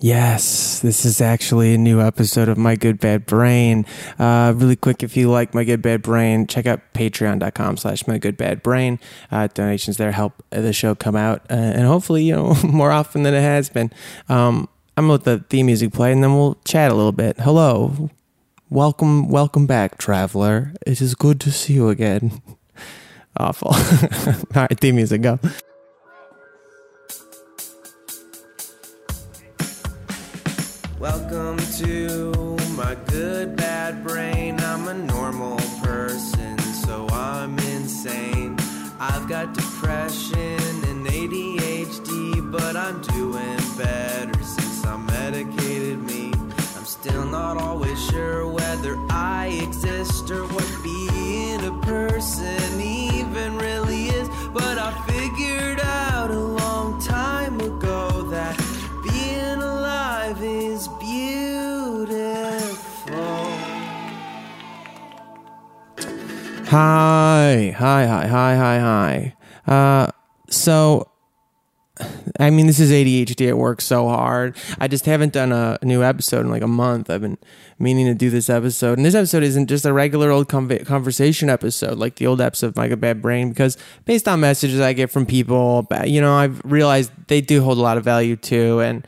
Yes, this is actually a new episode of My Good Bad Brain. Uh, really quick, if you like My Good Bad Brain, check out patreon.com slash My Good Bad Brain. Uh, donations there help the show come out, uh, and hopefully, you know, more often than it has been. Um, I'm going to let the theme music play, and then we'll chat a little bit. Hello. Welcome, welcome back, traveler. It is good to see you again. Awful. All right, theme music, go. Welcome to my good bad brain. I'm a normal person, so I'm insane. I've got depression and ADHD, but I'm doing better since I medicated me. I'm still not always sure whether I exist or Hi, hi, hi, hi, hi, hi. Uh, so, I mean, this is ADHD It works so hard. I just haven't done a new episode in like a month. I've been meaning to do this episode, and this episode isn't just a regular old conv- conversation episode like the old episode of My Good Bad Brain, because based on messages I get from people, you know, I've realized they do hold a lot of value too, and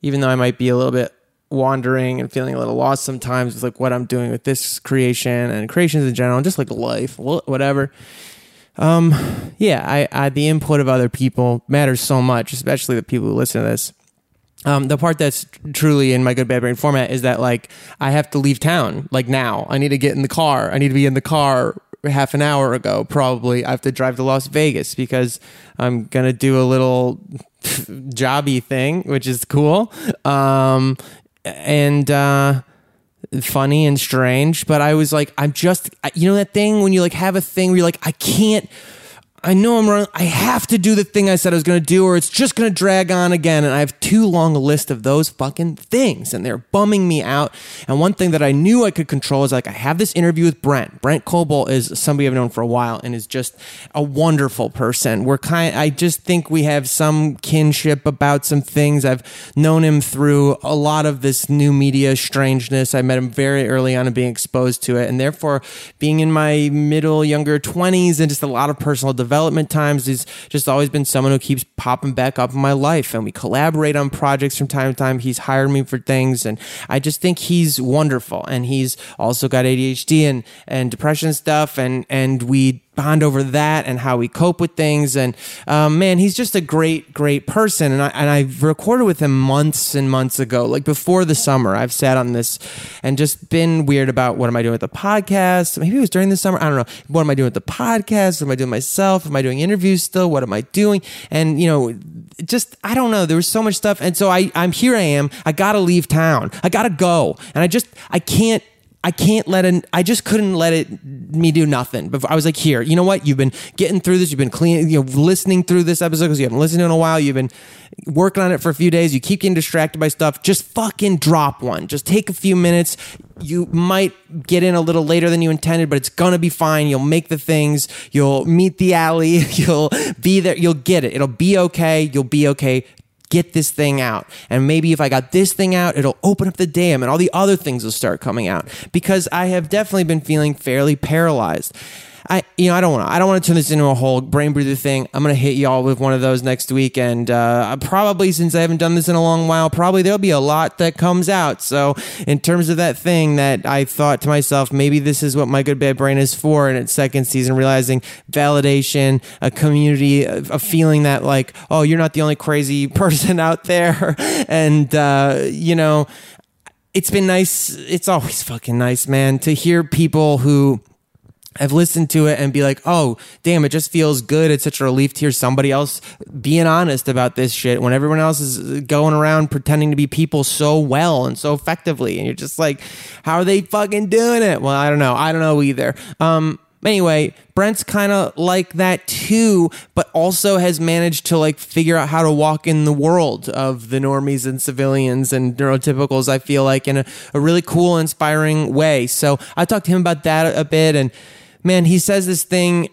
even though I might be a little bit wandering and feeling a little lost sometimes with like what I'm doing with this creation and creations in general, and just like life, whatever. Um, yeah, I, I the input of other people matters so much, especially the people who listen to this. Um, the part that's truly in my good bad brain format is that like I have to leave town like now. I need to get in the car. I need to be in the car half an hour ago. Probably I have to drive to Las Vegas because I'm gonna do a little jobby thing, which is cool. Um, and uh, funny and strange. But I was like, I'm just, you know, that thing when you like have a thing where you're like, I can't. I know I'm wrong. I have to do the thing I said I was going to do, or it's just going to drag on again. And I have too long a list of those fucking things, and they're bumming me out. And one thing that I knew I could control is like I have this interview with Brent. Brent Coble is somebody I've known for a while and is just a wonderful person. We're kind. I just think we have some kinship about some things. I've known him through a lot of this new media strangeness. I met him very early on and being exposed to it, and therefore being in my middle, younger twenties, and just a lot of personal development times. is just always been someone who keeps popping back up in my life, and we collaborate on projects from time to time. He's hired me for things, and I just think he's wonderful. And he's also got ADHD and and depression stuff, and and we bond over that and how we cope with things. And um, man, he's just a great, great person. And I and I recorded with him months and months ago, like before the summer. I've sat on this and just been weird about what am I doing with the podcast. Maybe it was during the summer. I don't know. What am I doing with the podcast? What am I doing myself? Am I doing interviews still? What am I doing? And you know, just I don't know. There was so much stuff, and so I I'm here. I am. I gotta leave town. I gotta go, and I just I can't. I can't let it. I just couldn't let it me do nothing. But I was like, here, you know what? You've been getting through this. You've been cleaning, you know, listening through this episode because you haven't listened in a while. You've been working on it for a few days. You keep getting distracted by stuff. Just fucking drop one. Just take a few minutes. You might get in a little later than you intended, but it's gonna be fine. You'll make the things. You'll meet the alley. You'll be there. You'll get it. It'll be okay. You'll be okay get this thing out. And maybe if I got this thing out, it'll open up the dam and all the other things will start coming out because I have definitely been feeling fairly paralyzed. I you know I don't want I don't want to turn this into a whole brain breather thing. I'm gonna hit y'all with one of those next week, and uh, probably since I haven't done this in a long while, probably there'll be a lot that comes out. So in terms of that thing that I thought to myself, maybe this is what my good bad brain is for in its second season, realizing validation, a community, a feeling that like oh you're not the only crazy person out there, and uh, you know it's been nice. It's always fucking nice, man, to hear people who have listened to it and be like, oh, damn, it just feels good. It's such a relief to hear somebody else being honest about this shit when everyone else is going around pretending to be people so well and so effectively. And you're just like, how are they fucking doing it? Well, I don't know. I don't know either. Um, Anyway, Brent's kind of like that too, but also has managed to like figure out how to walk in the world of the normies and civilians and neurotypicals. I feel like in a, a really cool, inspiring way. So I talked to him about that a bit, and man, he says this thing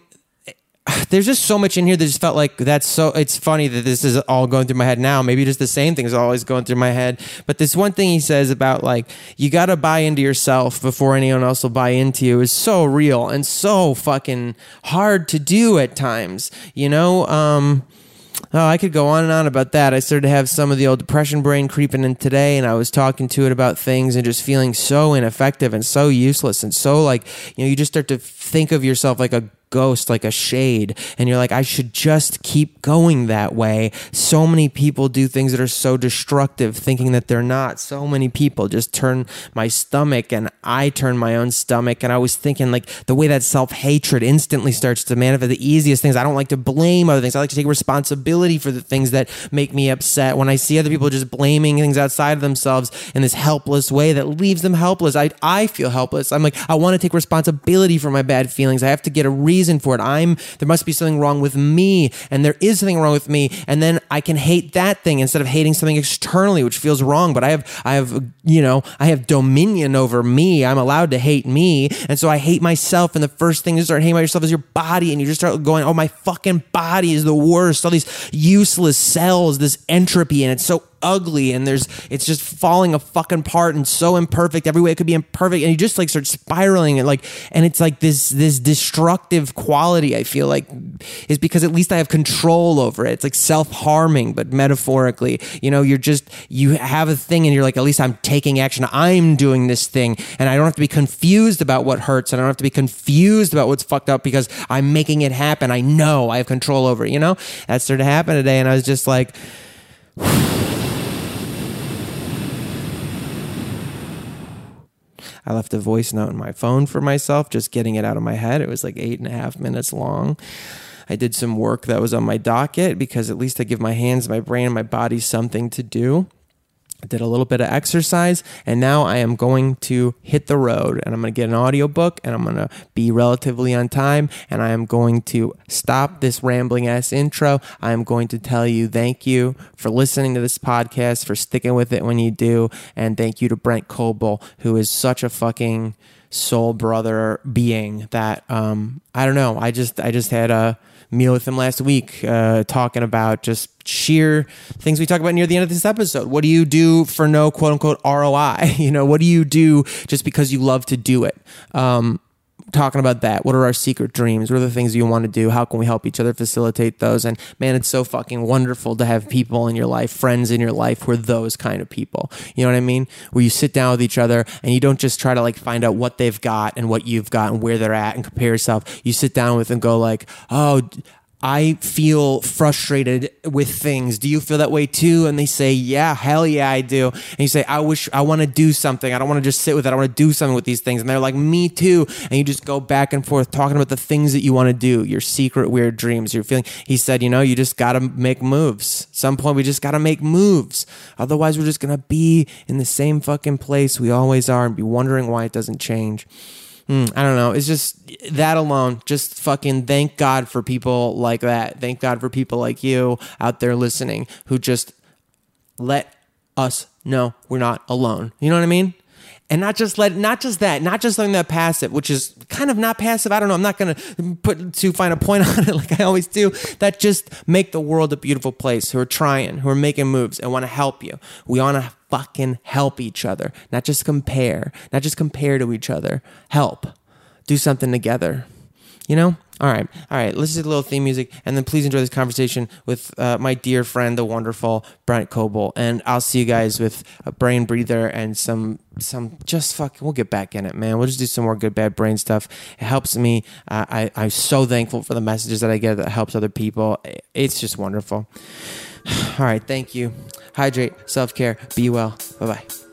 there's just so much in here that just felt like that's so it's funny that this is all going through my head now. Maybe just the same thing is always going through my head. But this one thing he says about like you got to buy into yourself before anyone else will buy into you is so real and so fucking hard to do at times you know? Um Oh, I could go on and on about that. I started to have some of the old depression brain creeping in today, and I was talking to it about things and just feeling so ineffective and so useless and so like, you know, you just start to think of yourself like a ghost, like a shade. And you're like, I should just keep going that way. So many people do things that are so destructive, thinking that they're not. So many people just turn my stomach and I turn my own stomach. And I was thinking, like, the way that self hatred instantly starts to manifest the easiest things. I don't like to blame other things. I like to take responsibility for the things that make me upset. When I see other people just blaming things outside of themselves in this helpless way that leaves them helpless, I, I feel helpless. I'm like, I want to take responsibility for my bad feelings. I have to get a reason reason for it. I'm there must be something wrong with me, and there is something wrong with me, and then I can hate that thing instead of hating something externally, which feels wrong. But I have I have you know I have dominion over me. I'm allowed to hate me, and so I hate myself. And the first thing you start hating about yourself is your body, and you just start going, "Oh, my fucking body is the worst." All these useless cells, this entropy, and it's so ugly and there's it's just falling a fucking part and so imperfect. Every way it could be imperfect. And you just like start spiraling and like and it's like this this destructive quality i feel like is because at least i have control over it. It's like self-harming but metaphorically. You know you're just you have a thing and you're like at least i'm taking action. I'm doing this thing. And i don't have to be confused about what hurts and i don't have to be confused about what's fucked up because i'm making it happen. I know i have control over it you know? That started to happen today and i was just like I left a voice note in my phone for myself, just getting it out of my head. It was like eight and a half minutes long. I did some work that was on my docket because at least I give my hands, my brain, and my body something to do. I did a little bit of exercise and now I am going to hit the road and I'm going to get an audiobook and I'm going to be relatively on time and I am going to stop this rambling ass intro. I am going to tell you thank you for listening to this podcast, for sticking with it when you do, and thank you to Brent Coble, who is such a fucking soul brother being that um I don't know. I just I just had a meal with him last week, uh, talking about just sheer things we talk about near the end of this episode. What do you do for no quote unquote ROI? You know, what do you do just because you love to do it? Um, talking about that. What are our secret dreams? What are the things you want to do? How can we help each other facilitate those? And man, it's so fucking wonderful to have people in your life, friends in your life who are those kind of people. You know what I mean? Where you sit down with each other and you don't just try to like find out what they've got and what you've got and where they're at and compare yourself. You sit down with and go like, oh, I feel frustrated with things. Do you feel that way too? And they say, Yeah, hell yeah, I do. And you say, I wish I want to do something. I don't want to just sit with it. I want to do something with these things. And they're like, Me too. And you just go back and forth talking about the things that you want to do, your secret weird dreams, your feeling. He said, You know, you just got to make moves. At some point, we just got to make moves. Otherwise, we're just going to be in the same fucking place we always are and be wondering why it doesn't change. Mm, I don't know. It's just that alone. Just fucking thank God for people like that. Thank God for people like you out there listening who just let us know we're not alone. You know what I mean? And not just let not just that not just something that passive which is kind of not passive. I don't know. I'm not to put too fine a point on it like i always do. That just make the world a beautiful place who are trying who are making moves and want to help you. We want to fucking help each other. Not just compare not just compare to each other. Help. Do something together. You know? All right. All right. Let's do a little theme music and then please enjoy this conversation with uh, my dear friend, the wonderful Brent Coble. And I'll see you guys with a brain breather and some, some just fuck. We'll get back in it, man. We'll just do some more good, bad brain stuff. It helps me. Uh, I, I'm so thankful for the messages that I get that helps other people. It's just wonderful. All right. Thank you. Hydrate, self care, be well. Bye bye.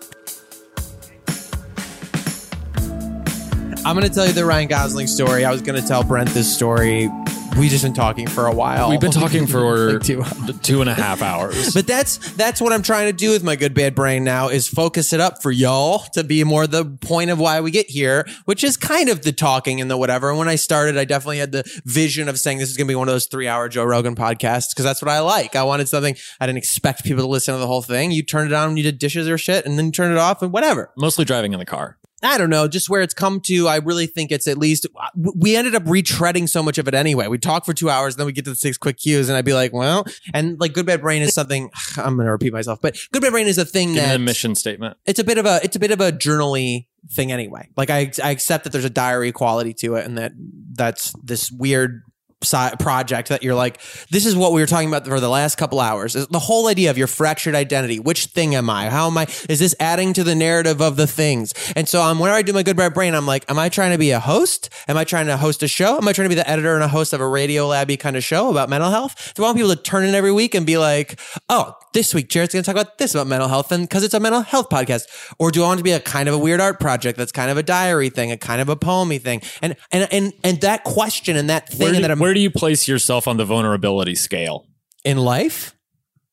I'm going to tell you the Ryan Gosling story. I was going to tell Brent this story. We've just been talking for a while. We've been talking for Like two two and a half hours. But that's that's what I'm trying to do with my good bad brain now is focus it up for y'all to be more the point of why we get here, which is kind of the talking and the whatever. And when I started, I definitely had the vision of saying this is going to be one of those three hour Joe Rogan podcasts because that's what I like. I wanted something I didn't expect people to listen to the whole thing. You turned it on when you did dishes or shit, and then you turn it off and whatever. Mostly driving in the car. I don't know, just where it's come to, I really think it's at least, uh, we ended up retreading so much of it anyway. We talk for two hours, then we get to the six quick cues, and I'd be like, well, and like Good Bad Brain is something, I'm going to repeat myself, but Good Bad Brain is a thing Give that the mission statement. it's a bit of a, it's a bit of a journally thing anyway. Like I, I accept that there's a diary quality to it and that that's this weird project that you're like, this is what we were talking about for the last couple hours. Is the whole idea of your fractured identity. Which thing am I? How am I? Is this adding to the narrative of the things? And so I'm whenever I do my good bad brain, I'm like, am I trying to be a host? Am I trying to host a show? Am I trying to be the editor and a host of a radio labby kind of show about mental health? Do I want people to turn in every week and be like, oh, this week Jared's going to talk about this about mental health and because it's a mental health podcast? Or do I want to be a kind of a weird art project that's kind of a diary thing, a kind of a poemy thing? And and and and that question and that thing do, that I'm where do you place yourself on the vulnerability scale? in life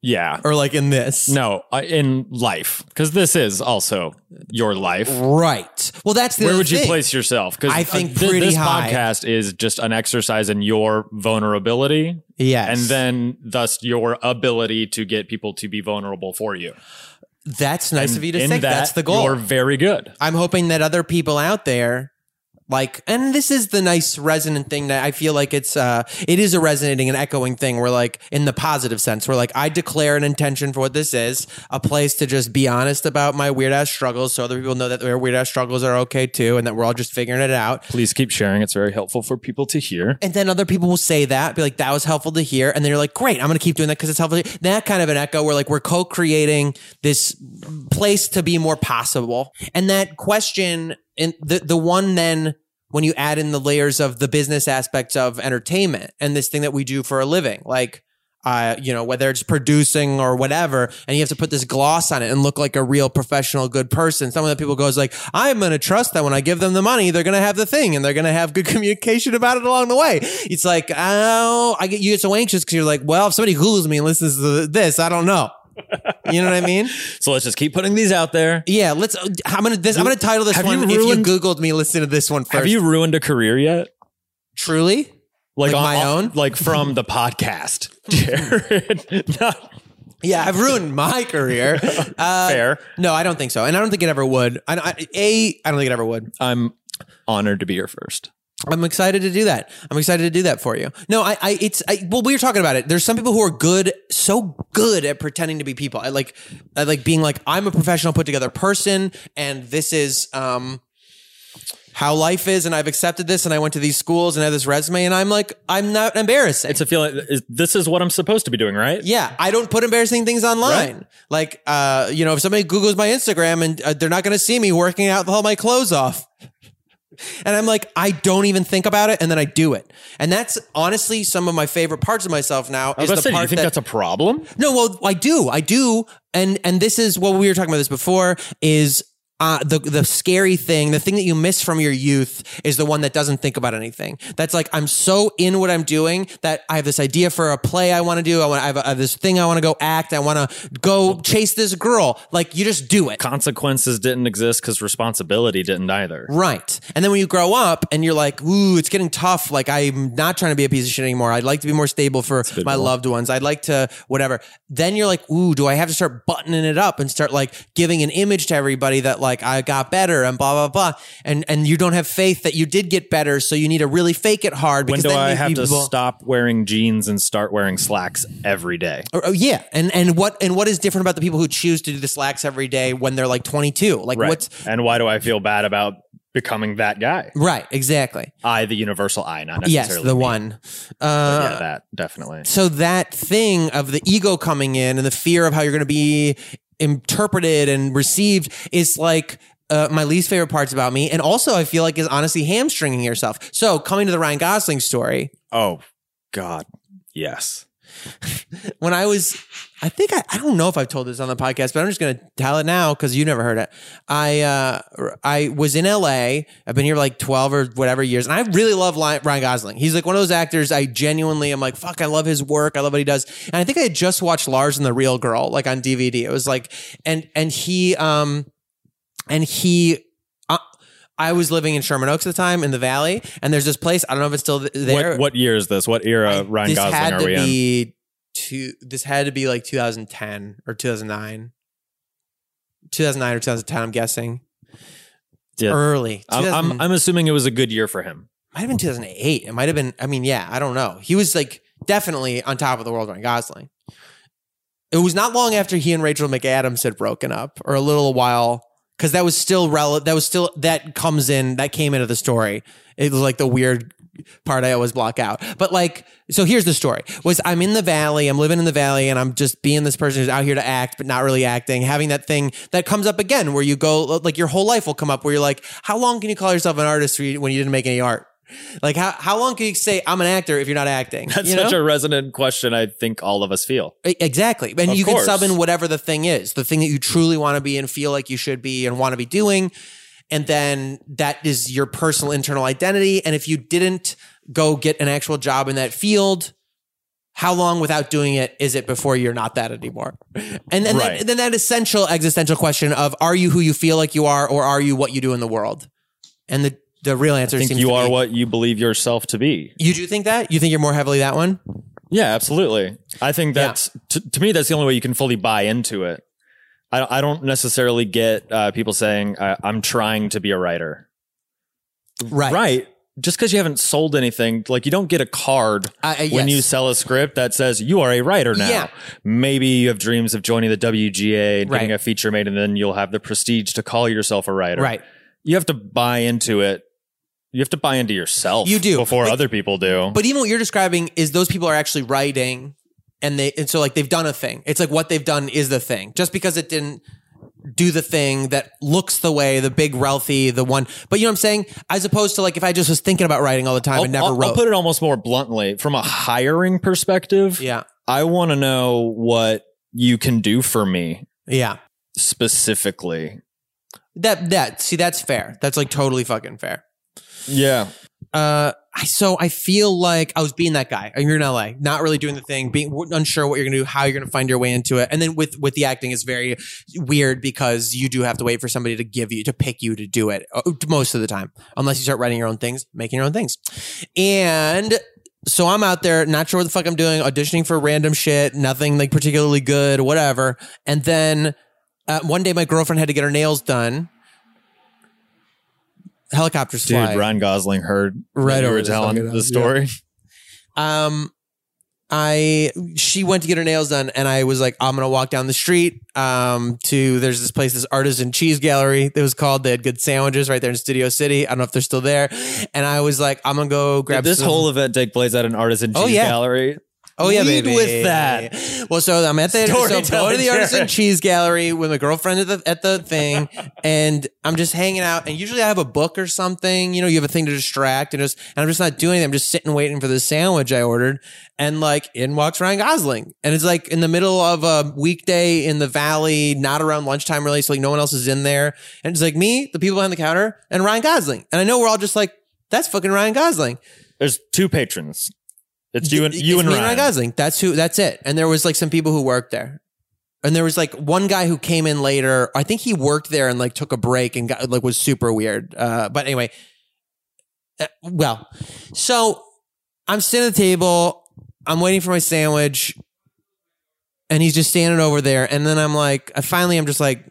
Yeah. or like in this? No, uh, in life, because this is also your life. Right. Well, that's the Where would you place yourself? Because I think pretty this high. podcast is just an exercise in your vulnerability, Yes. and then thus your ability to get people to be vulnerable for you. that's nice of you to say. that, That's the goal. You're very good. I'm hoping that other people out there like and this is the nice resonant thing that I feel like it's uh it is a resonating and echoing thing where like in the positive sense where like I declare an intention for what this is a place to just be honest about my weird ass struggles so other people know that their weird ass struggles are okay too and that we're all just figuring it out Please keep sharing. It's very helpful for people to hear. and then other people will say that, be like, that was helpful to hear. And then you're like, great, I'm going to keep doing that because it's helpful. That kind of an echo where like we're co creating this place to be more possible. And that question, and the, the one then, when you add in the layers of the business aspects of entertainment and this thing that we do for a living, like, uh, you know, whether it's producing or whatever, and you have to put this gloss on it and look like a real professional, good person. Some of the people goes like, I'm going to trust that when I give them the money, they're going to have the thing and they're going to have good communication about it along the way. It's like, oh, I get you get so anxious because you're like, well, if somebody Googles me and listens to this, I don't know. You know what I mean? So let's just keep putting these out there. Yeah. Let's. I'm gonna. This. I'm gonna title this Have one. you if you Googled me, listen to this one first. Have you ruined a career yet? truly? Like on- my own? like from the podcast, Jared. Not Yeah, I've ruined my career. Uh, fair. No, I don't think so, and I don't think it ever would. I, I, a, I don't think it ever would. I'm honored to be your first. I'm excited to do that. I'm excited to do that for you. No, I, I it's, I, well, we were talking about it. There's some people who are good, so good at pretending to be people. I like, I like being like, I'm a professional, put together person, and this is, um, how life is, and I've accepted this, and I went to these schools and I have this resume, and I'm like, I'm not embarrassing. It's a feeling. This is what I'm supposed to be doing, right? Yeah, I don't put embarrassing things online. Like, uh, you know, if somebody Googles my Instagram and uh, they're not going to see me working out with all my clothes off. And I'm like, I don't even think about it, and then I do it. And that's honestly some of my favorite parts of myself now. I was Is the say, do you part think that that's a problem? no, well, I do, I do, and and this is what we were talking about this before is. Uh, the the scary thing, the thing that you miss from your youth, is the one that doesn't think about anything. That's like I'm so in what I'm doing that I have this idea for a play I want to do. I want I have, a, I have this thing I want to go act. I want to go chase this girl. Like you just do it. Consequences didn't exist because responsibility didn't either. Right. And then when you grow up and you're like, ooh, it's getting tough. Like I'm not trying to be a piece of shit anymore. I'd like to be more stable for my loved ones. I'd like to whatever. Then you're like, ooh, do I have to start buttoning it up and start like giving an image to everybody that like I got better and blah blah blah. And and you don't have faith that you did get better, so you need to really fake it hard. When do I have to stop wearing jeans and start wearing slacks every day? Or- oh, yeah, and and what and what is different about the people who choose to do the slacks every day when they're like 22? Like Right. what's and why do I feel bad about becoming that guy. Right, exactly. I, the universal I, not necessarily. Yes, the me. one. Uh, yeah, that definitely. so that thing of the ego coming in and the fear of how you're going to be interpreted and received is like uh, my least favorite parts about me and also i feel like is honestly hamstringing yourself so coming to the ryan gosling story Oh, God. Yes. When i was i think i, I don't know if i've told this on the podcast but i'm just going to tell it now because you never heard it. I uh i was in la i've been here like 12 or whatever years and i really love ryan gosling. He's like one of those actors i genuinely am like fuck i love his work. I love what he does. And i think i had just watched lars and the real girl like on dvd it was like and and he um and he I was living in Sherman Oaks at the time in the Valley, and there's this place. I don't know if it's still th- there. What, what year is this? What era I- Ryan this Gosling had are to we in? be two. This had to be like 2010 or 2009, 2009 or 2010. I'm guessing. Yeah. early. I'm, I'm, I'm assuming it was a good year for him. might have been 2008. It might have been. I mean, yeah, I don't know. He was like definitely on top of the world. Ryan Gosling. It was not long after he and Rachel McAdams had broken up, or a little while, because that was still relevant. That was still that comes in that came into the story. It was like the weird part I always block out. But like, so here's the story: was I'm in the valley, I'm living in the valley, and I'm just being this person who's out here to act, but not really acting. Having that thing that comes up again, where you go, like your whole life will come up, where you're like, how long can you call yourself an artist when you didn't make any art? Like how how long can you say I'm an actor if you're not acting? That's you such a resonant question. I think all of us feel. Exactly. And Of you course. can sub in whatever the thing is, the thing that you truly want to be and feel like you should be and want to be doing. And then that is your personal internal identity. And if you didn't go get an actual job in that field, how long without doing it is it before you're not that anymore? And then, Right. that, then that essential existential question of are you who you feel like you are or are you what you do in the world? And the, the real answer I think you are be- what you believe yourself to be. you do think that? You think you're more heavily that one? Yeah, absolutely. I think Yeah. that's to, to me that's the only way you can fully buy into it. I, I don't necessarily get uh, people saying I, I'm trying to be a writer. Right. Right. Just because you haven't sold anything, like you don't get a card Uh, uh, when you sell a script that says you are a writer now. Yeah. Maybe you have dreams of joining the WGA and getting a feature made, and then you'll have the prestige to call yourself a writer. Right. You have to buy into it. You have to buy into yourself. You do. before Like- other people do. But even what you're describing is those people are actually writing and they and so like they've done a thing. It's like what they've done is the thing. Just because it didn't do the thing that looks the way, the big wealthy the one. But you know what I'm saying? As opposed to like if I just was thinking about writing all the time I'll, and never I'll- wrote. I'll put it almost more bluntly from a hiring perspective. yeah. I want to know what you can do for me Yeah. specifically. That that see that's fair. That's like totally fucking fair. Yeah. uh so I feel like I was being that guy. You're in LA, not really doing the thing, being unsure what you're gonna do, how you're gonna find your way into it. And then with with the acting, it's very weird because you do have to wait for somebody to give you to pick you to do it uh, most of the time, unless you start writing your own things, making your own things. And so I'm out there, not sure what the fuck I'm doing, auditioning for random shit, nothing like particularly good, whatever. And then uh, one day, my girlfriend had to get her nails done. Helicopters Dude, fly. Ryan Gosling heard Right you over were telling the story. um I she went to get her nails done and I was like, I'm gonna walk down the street um to there's this place, this artisan cheese gallery it was called. They had good sandwiches right there in Studio City. I don't know if they're still there. And I was like, I'm gonna go grab Did this some- whole event take place at an artisan cheese Oh, yeah. gallery? Oh yeah, Lead baby. with that. Well, so I'm at the so go Storytelling, to the artisan cheese gallery with my girlfriend at the at the thing, and I'm just hanging out. And usually I have a book or something. You know, you have a thing to distract, and just and I'm just not doing anything. I'm just sitting waiting for the sandwich I ordered, and like in walks Ryan Gosling, and it's like in the middle of a weekday in the valley, not around lunchtime really, so like no one else is in there, and it's like me, the people behind the counter, and Ryan Gosling, and I know we're all just like. That's fucking Ryan Gosling. There's two patrons. It's you and It's you and me Ryan. Gosling. That's who. That's it. And there was like some people who worked there, and there was like one guy who came in later. I think he worked there and like took a break and got like was super weird. Uh, but anyway, uh, well, so I'm sitting at the table. I'm waiting for my sandwich, and he's just standing over there. And then I'm like, I finally, I'm just like.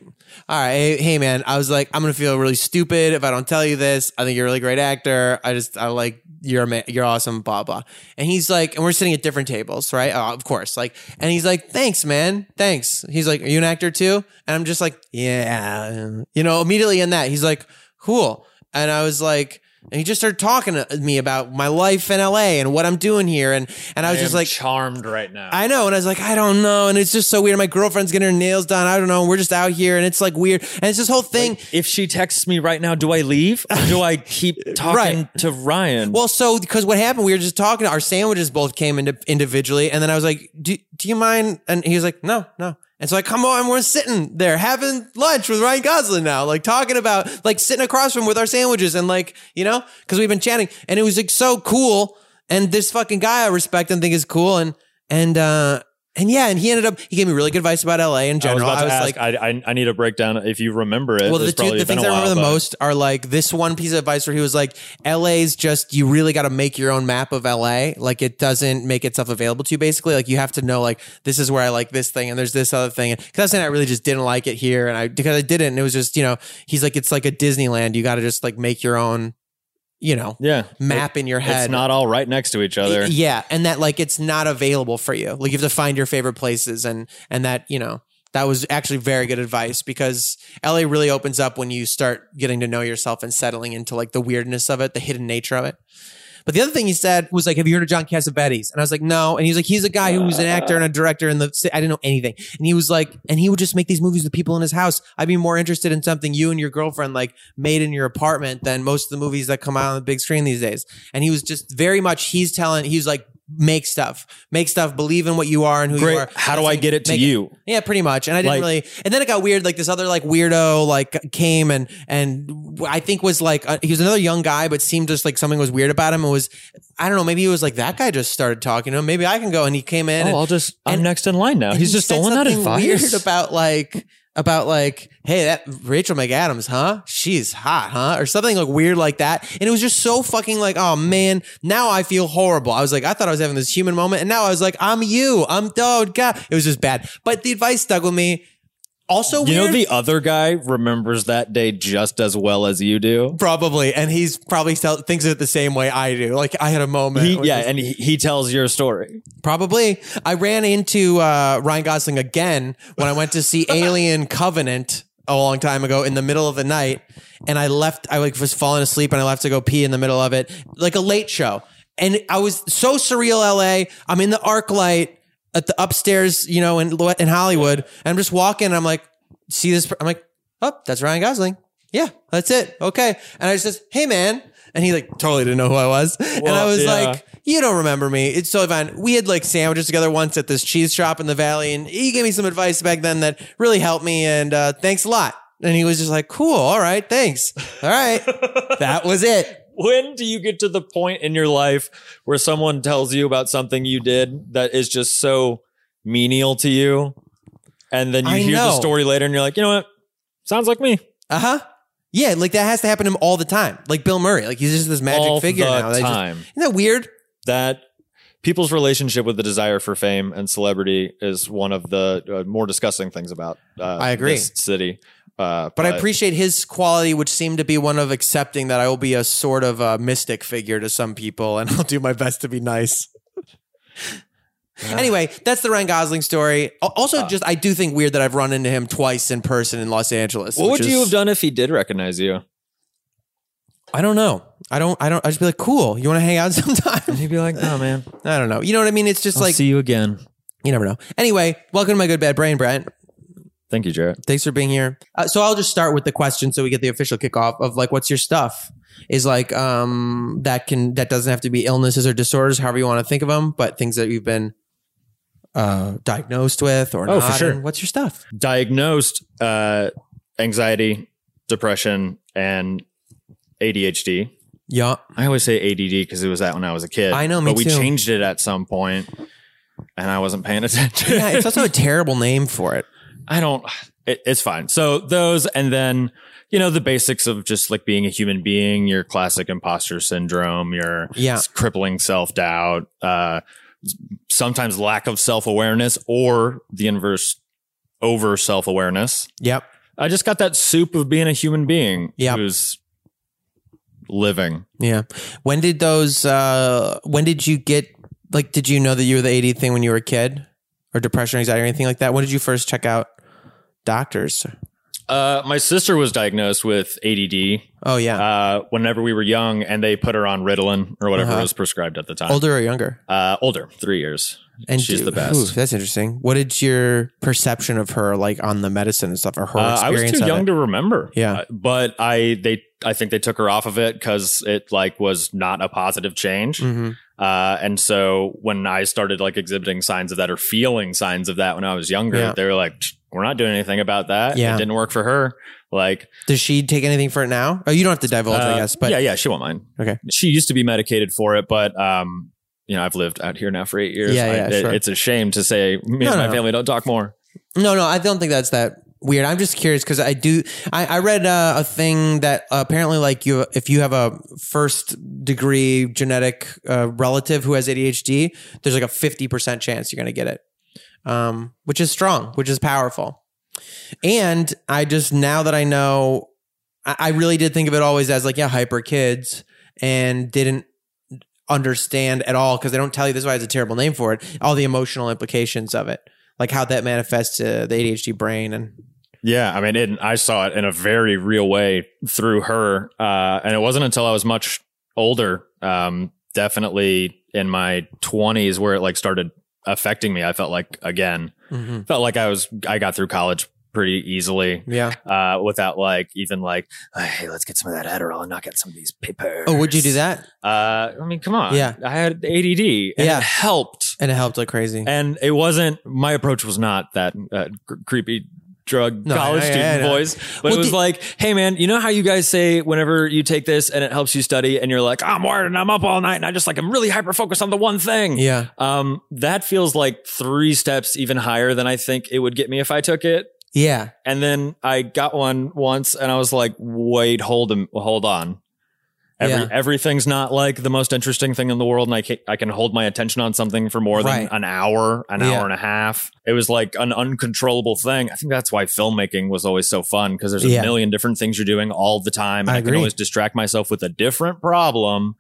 All right, hey, man, I was like, I'm gonna feel really stupid if I don't tell you this. I think you're a really great actor. I just, I like you're, you're awesome, blah blah. And he's like, and we're sitting at different tables, right? Oh, of course, like, and he's like, thanks, man, thanks. He's like, are you an actor too? And I'm just like, yeah, you know. Immediately in that, he's like, cool. And I was like, and he just started talking to me about my life in LA and what I'm doing here. And, and I was just like, charmed right now. I know. And I was like, I don't know. And it's just so weird. My girlfriend's getting her nails done. I don't know. We're just out here and it's like weird. And it's this whole thing. if she texts me right now, do I leave or do I keep talking Right. to Ryan? Well, so because what happened, we were just talking. Our sandwiches both came into individually, and then I was like, "Do do you mind?" And he was like, "No, no." And so I come on, we're sitting there having lunch with Ryan Gosling now, like talking about like sitting across from him with our sandwiches and like you know because we've been chatting, and it was like so cool. And this fucking guy I respect and think is cool, and and uh and yeah, and he ended up he gave me really good advice about LA in general. I was about to ask. like, I, I I need a breakdown if you remember it. well, the two the things I remember the most are like this one piece of advice where he was like, "LA's just you really got to make your own map of LA. Like it doesn't make itself available to you. Basically, like you have to know like this is where I like this thing and there's this other thing. Because I was saying I really just didn't like it here, and I because I didn't. And it was just you know he's like it's like a Disneyland. You got to just like make your own, you know, Yeah, map It- in your head. It's not all right next to each other. Yeah, and that like it's not available for you. Like you have to find your favorite places, and and that you know that was actually very good advice because LA really opens up when you start getting to know yourself and settling into like the weirdness of it, the hidden nature of it. But the other thing he said was like, "Have you heard of John Cassavetes?" And I was like, "No." And he was like, "He's a guy who was an actor and a director in the." I didn't know anything. And he was like, and he would just make these movies with people in his house. I'd be more interested in something you and your girlfriend like made in your apartment than most of the movies that come out on the big screen these days. And he was just very much. He's telling. he's like, make stuff, make stuff, believe in what you are and who you are. How do I get it to you? yeah, pretty much. And I didn't Like- really. And then it got weird. Like this other like weirdo like came and and I think was like uh, he was another young guy, but seemed just like something was weird about him. It was I don't know. Maybe he was like that guy just started talking to him. Maybe I can go. And he came in. Oh, and, I'll just. I'm and- next in line now. He's he just stolen that advice. Weird about like about like, hey, that Rachel McAdams, huh? She's hot, huh? Or something like weird like that. And it was just so fucking like, oh man, now I feel horrible. I was like, I thought I was having this human moment, and now I was like, I'm you. I'm oh god. It was just bad. But the advice stuck with me. Also, you know, the other guy remembers that day just as well as you do. Probably, and he's probably still thinks of it the same way I do. Like I had a moment. He, yeah, just- and he, he tells your story. Probably. I ran into uh, Ryan Gosling again when I went to see Alien Covenant a long time ago in the middle of the night, and I left. I like was falling asleep, and I left to go pee in the middle of it, like a late show. And I was so surreal. LA. I'm in the ArcLight at the upstairs, you know, in in Hollywood, and I'm just walking. And I'm like, see this? I'm like, oh, that's Ryan Gosling. Yeah, that's it. Okay. And I just says, hey man. And he like totally didn't know who I was. and I was yeah. like, you don't remember me. It's totally fine. We had like sandwiches together once at this cheese shop in the valley, and he gave me some advice back then that really helped me. And uh, thanks a lot. And he was just like, cool. All right. Thanks. All right. that was it. When do you get to the point in your life where someone tells you about something you did that is just so menial to you? And then you I hear the story later and you're like, you know what? Sounds like me. Uh huh. Yeah. Like that has to happen to him all the time. Like Bill Murray. Like he's just this magic All figure the now. Just- time. isn't that weird? that people's relationship with the desire for fame and celebrity is one of the uh, more disgusting things about uh, I agree. this city. Uh, But I appreciate his quality, which seemed to be one of accepting that I will be a sort of a mystic figure to some people, and I'll do my best to be nice. Anyway, that's the Ryan Gosling story. Al- Also, just I do think weird that I've run into him twice in person in Los Angeles. What would you have done if he did recognize you? I don't know. I don't. I don't. I just be like, cool. You want to hang out sometime? He'd be like, "No, man. I don't know. You know what I mean? It's just I'll like see you again." you never know. Anyway, welcome to my good bad brain, Brent. Thank you, Jarrett. Thanks for being here. Uh, so I'll just start with the question so we get the official kickoff of like, what's your stuff? Is like um that can that doesn't have to be illnesses or disorders, however you want to think of them, but things that you've been uh diagnosed with or Oh, not. for sure. What's your stuff? Diagnosed uh, anxiety, depression, and ADHD. Yeah, I always say ADD because it was that when I was a kid. I know, but we too. changed it at some point, and I wasn't paying attention. yeah. It's also a terrible name for it. I don't. It, it's fine. So those, and then you know the basics of just like being a human being, your classic imposter syndrome, your Yeah. crippling self doubt, uh, sometimes lack of self awareness, or the inverse, over self awareness. Yep. I just got that soup of being a human being Yeah. who's living. Yeah. When did those? uh When did you get? Like, did you know that you were the AD thing when you were a kid, or depression, or anxiety, or anything like that? When did you first check out doctors? Uh, my sister was diagnosed with ADD Oh yeah. uh, whenever we were young, and they put her on Ritalin or whatever Uh-huh. was prescribed at the time. Older or younger? uh, older, three years. And she's do- the best. ooh, that's interesting. What did your perception of her like on the medicine and stuff, or her Uh, I was too young it? to remember. Yeah. Uh, but I they I think they took her off of it because it like was not a positive change. Mhm. Uh, and so when I started like exhibiting signs of that or feeling signs of that when I was younger, Yeah. they were like, "We're not doing anything about that. Yeah. It didn't work for her." Like, Does she take anything for it now? Oh, you don't have to divulge, I uh, guess. But yeah, yeah, she won't mind. Okay. She used to be medicated for it, but um, you know, I've lived out here now for eight years. Yeah, I- yeah, it- sure. It's a shame to say me No, and my no. family don't talk more. No, no, I don't think that's that weird. I'm just curious because I do. I, I read uh, a thing that apparently, like you, if you have a first degree genetic uh, relative who has ADHD, there's like a 50 percent chance you're going to get it, um, which is strong, which is powerful. And I just now that I know, I, I really did think of it always as like yeah, hyper kids, and didn't understand at all because they don't tell you this is why it's a terrible name for it all the emotional implications of it like how that manifests to the ADHD brain and Yeah, I mean, it, I saw it in a very real way through her, uh, and it wasn't until I was much older, um, definitely in my twenties, where it like started affecting me. I felt like again, felt like I was I got through college pretty easily yeah. uh, without like even like, hey, let's get some of that Adderall and knock out some of these papers. Oh, would you do that? Uh, I mean, come on. Yeah. I had ADD, and Yeah. it helped. And it helped like crazy. And it wasn't my approach was not that uh, cr- creepy drug No, college I- student I voice, but Well, it was the- like, hey man, you know how you guys say whenever you take this and it helps you study, and you're like, I'm wired and I'm up all night and I just like I'm really hyper focused on the one thing. yeah. Um, that feels like three steps even higher than I think it would get me if I took it. Yeah. And then I got one once and I was like, wait, hold him, hold on. Every, Yeah. Everything's not like the most interesting thing in the world. And I can, I can hold my attention on something for more Right. than an hour, an Yeah. hour and a half. It was like an uncontrollable thing. I think that's why filmmaking was always so fun because there's a Yeah. million different things you're doing all the time. And I I, can always distract myself with a different problem.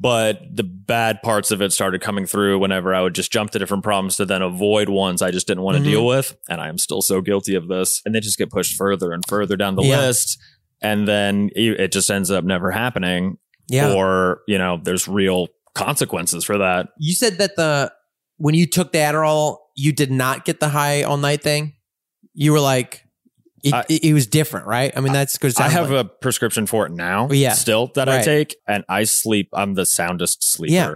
But the bad parts of it started coming through whenever I would just jump to different problems to then avoid ones I just didn't want to Mhm. deal with. And I am still so guilty of this. And they just get pushed further and further down the list. And then it just ends up never happening. Yeah. Or, you know, there's real consequences for that. you said that the when you took the Adderall, you did not get the high all night thing. You were like, it, I- it, was different, right? I mean, that's because I have a prescription for it now. Yeah. Still that Right. I take. And I sleep. I'm the soundest sleeper. Yeah.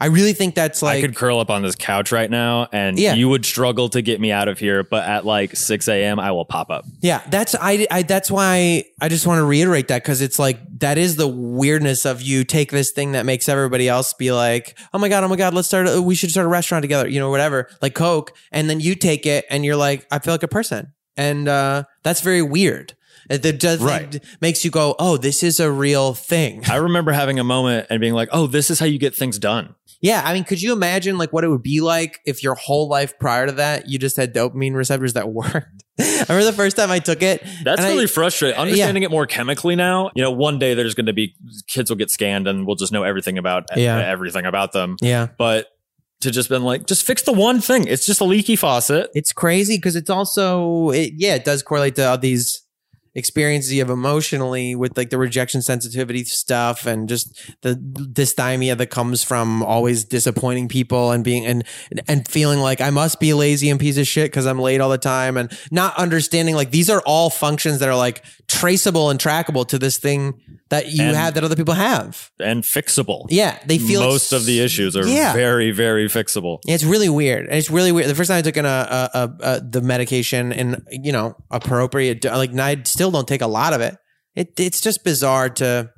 I really think that's like I could curl up on this couch right now and Yeah. you would struggle to get me out of here. But at like 6 a.m., I will pop up. Yeah, that's I, I that's why I just want to reiterate that because it's like that is the weirdness of you take this thing that makes everybody else be like, oh my god, oh my god, let's start. A, we should start a restaurant together, you know, whatever, like Coke, and then you take it and you're like, I feel like a person, and uh, that's very weird. It does Right. it makes you go, oh, this is a real thing. I remember having a moment and being like, oh, this is how you get things done. Yeah, I mean, could you imagine like what it would be like if your whole life prior to that you just had dopamine receptors that worked? I remember the first time I took it. That's and I- really frustrating. Understanding it more chemically now, you know, one day there's going to be kids will get scanned and we'll just know everything about Yeah. everything about them. yeah. But to just been like, just fix the one thing. It's just a leaky faucet. it's crazy because it's also it, yeah it does correlate to all these experiences you have emotionally with like the rejection sensitivity stuff and just the dysthymia that comes from always disappointing people and being and and feeling like I must be lazy and piece of shit because I'm late all the time and not understanding like these are all functions that are like traceable and trackable to this thing that you And- have that other people have. and fixable. Yeah, they feel most of the issues are Yeah. very, very fixable. It's really weird. It's really weird. The first time I took in a, a, a, a the medication and you know appropriate, like I still don't take a lot of it. It it's just bizarre to.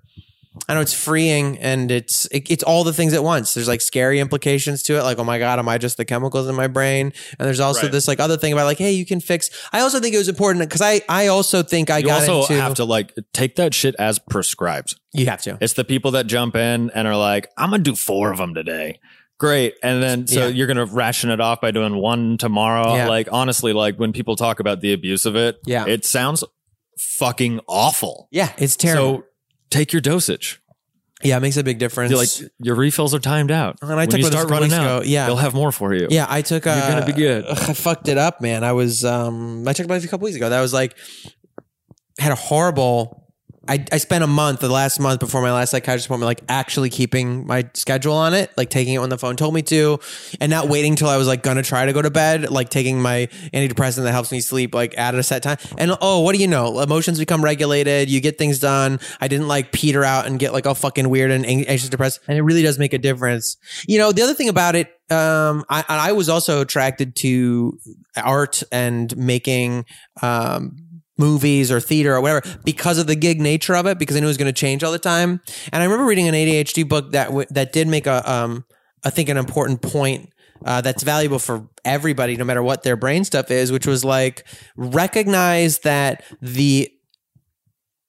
I know it's freeing and it's it, it's all the things at once. There's like scary implications to it, like oh my god, am I just the chemicals in my brain? And there's also Right. this like other thing about like hey, you can fix. I also think it was important because I I also think I You got also into have to like take that shit as prescribed. you have to It's the people that jump in and are like, I'm gonna do four of them today. Great. And then so Yeah. you're gonna ration it off by doing one tomorrow. Yeah. Like honestly, like when people talk about the abuse of it, Yeah. it sounds fucking awful. yeah, it's terrible. So take your dosage. yeah, it makes a big difference. You're like your refills are timed out. And I when took you start running out, ago. Yeah. they'll have more for you. Yeah, I took. Uh, You're gonna be good. ugh, I fucked it up, man. I was. Um, I took it a couple weeks ago. That was like, had a horrible. I, I spent a month, the last month before my last psychiatrist appointment, like actually keeping my schedule on it, like taking it when the phone told me to, and not waiting till I was like gonna try to go to bed, like taking my antidepressant that helps me sleep, like at a set time. And oh, what do you know? Emotions become regulated. You get things done. I didn't like peter out and get like all fucking weird and anxious, depressed, and it really does make a difference. You know, the other thing about it, um, I, I was also attracted to art and making, um, movies or theater or whatever because of the gig nature of it because I knew it was going to change all the time. And I remember reading an ADHD book that w- that did make a um I think an important point uh, that's valuable for everybody no matter what their brain stuff is, which was like recognize that the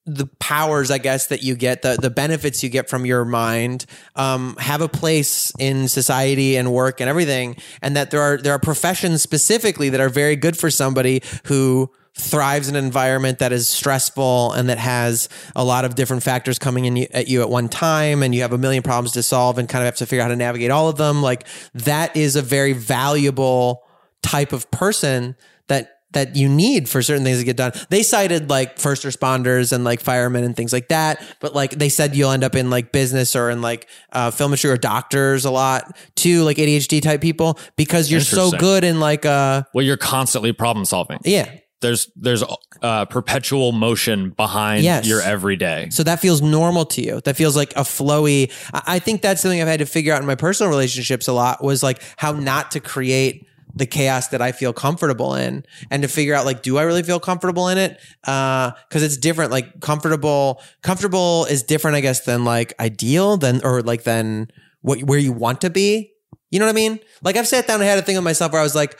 the powers I guess that you get the the benefits you get from your mind um, have a place in society and work and everything and that there are there are professions specifically that are very good for somebody who thrives in an environment that is stressful and that has a lot of different factors coming in at you at one time and you have a million problems to solve and kind of have to figure out how to navigate all of them like that is a very valuable type of person that that you need for certain things to get done. They cited like first responders and like firemen and things like that, but like they said you'll end up in like business or in like uh, film industry or doctors a lot too, like ADHD type people because you're so good in like uh Well, you're constantly problem solving. yeah. There's there's uh, perpetual motion behind Yes. your everyday. So that feels normal to you. That feels like a flowy. I I think that's something I've had to figure out in my personal relationships a lot was like how not to create the chaos that I feel comfortable in and to figure out like, do I really feel comfortable in it? Uh, cause it's different. Like comfortable, comfortable is different, I guess, than like ideal than, or like than what, where you want to be. You know what I mean? Like I've sat down and had a thing of myself where I was like,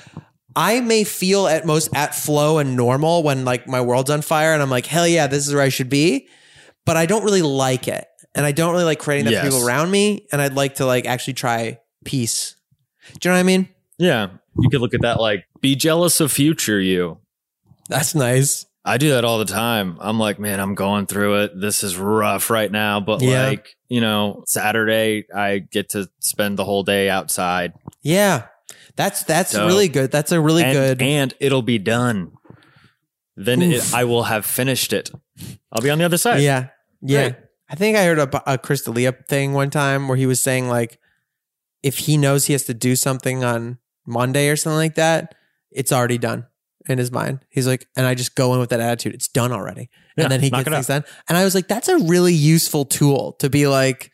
I may feel at most at flow and normal when like my world's on fire and I'm like, hell yeah, this is where I should be. But I don't really like it. And I don't really like creating that for Yes. people around me. And I'd like to like actually try peace. Do you know what I mean? Yeah, you could look at that like be jealous of future you. That's nice. I do that all the time. I'm like, man, I'm going through it. This is rough right now, but Yeah. like, you know, Saturday I get to spend the whole day outside. Yeah. That's that's Dope. really good. That's a really and, good. and it'll be done. Then it, I will have finished it. I'll be on the other side. yeah. Yeah. Right. I think I heard a, a Chris D'Elia thing one time where he was saying like if he knows he has to do something on Monday or something like that, it's already done in his mind. He's like, and I just go in with that attitude. It's done already. Yeah, and then he gets things done. And I was like, that's a really useful tool to be like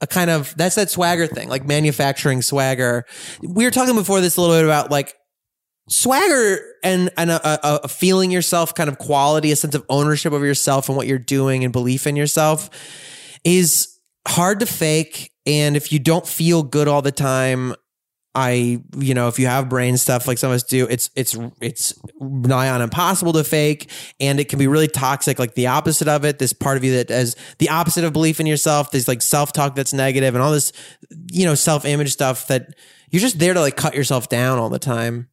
a kind of that's that swagger thing, like manufacturing swagger. We were talking before this a little bit about like swagger and and a, a, feeling yourself kind of quality, a sense of ownership of yourself and what you're doing and belief in yourself is hard to fake. And if you don't feel good all the time, I, you know, if you have brain stuff like some of us do, it's it's it's nigh on impossible to fake, and it can be really toxic. Like the opposite of it, this part of you that has the opposite of belief in yourself, this like self talk that's negative, and all this, you know, self image stuff that you're just there to like cut yourself down all the time.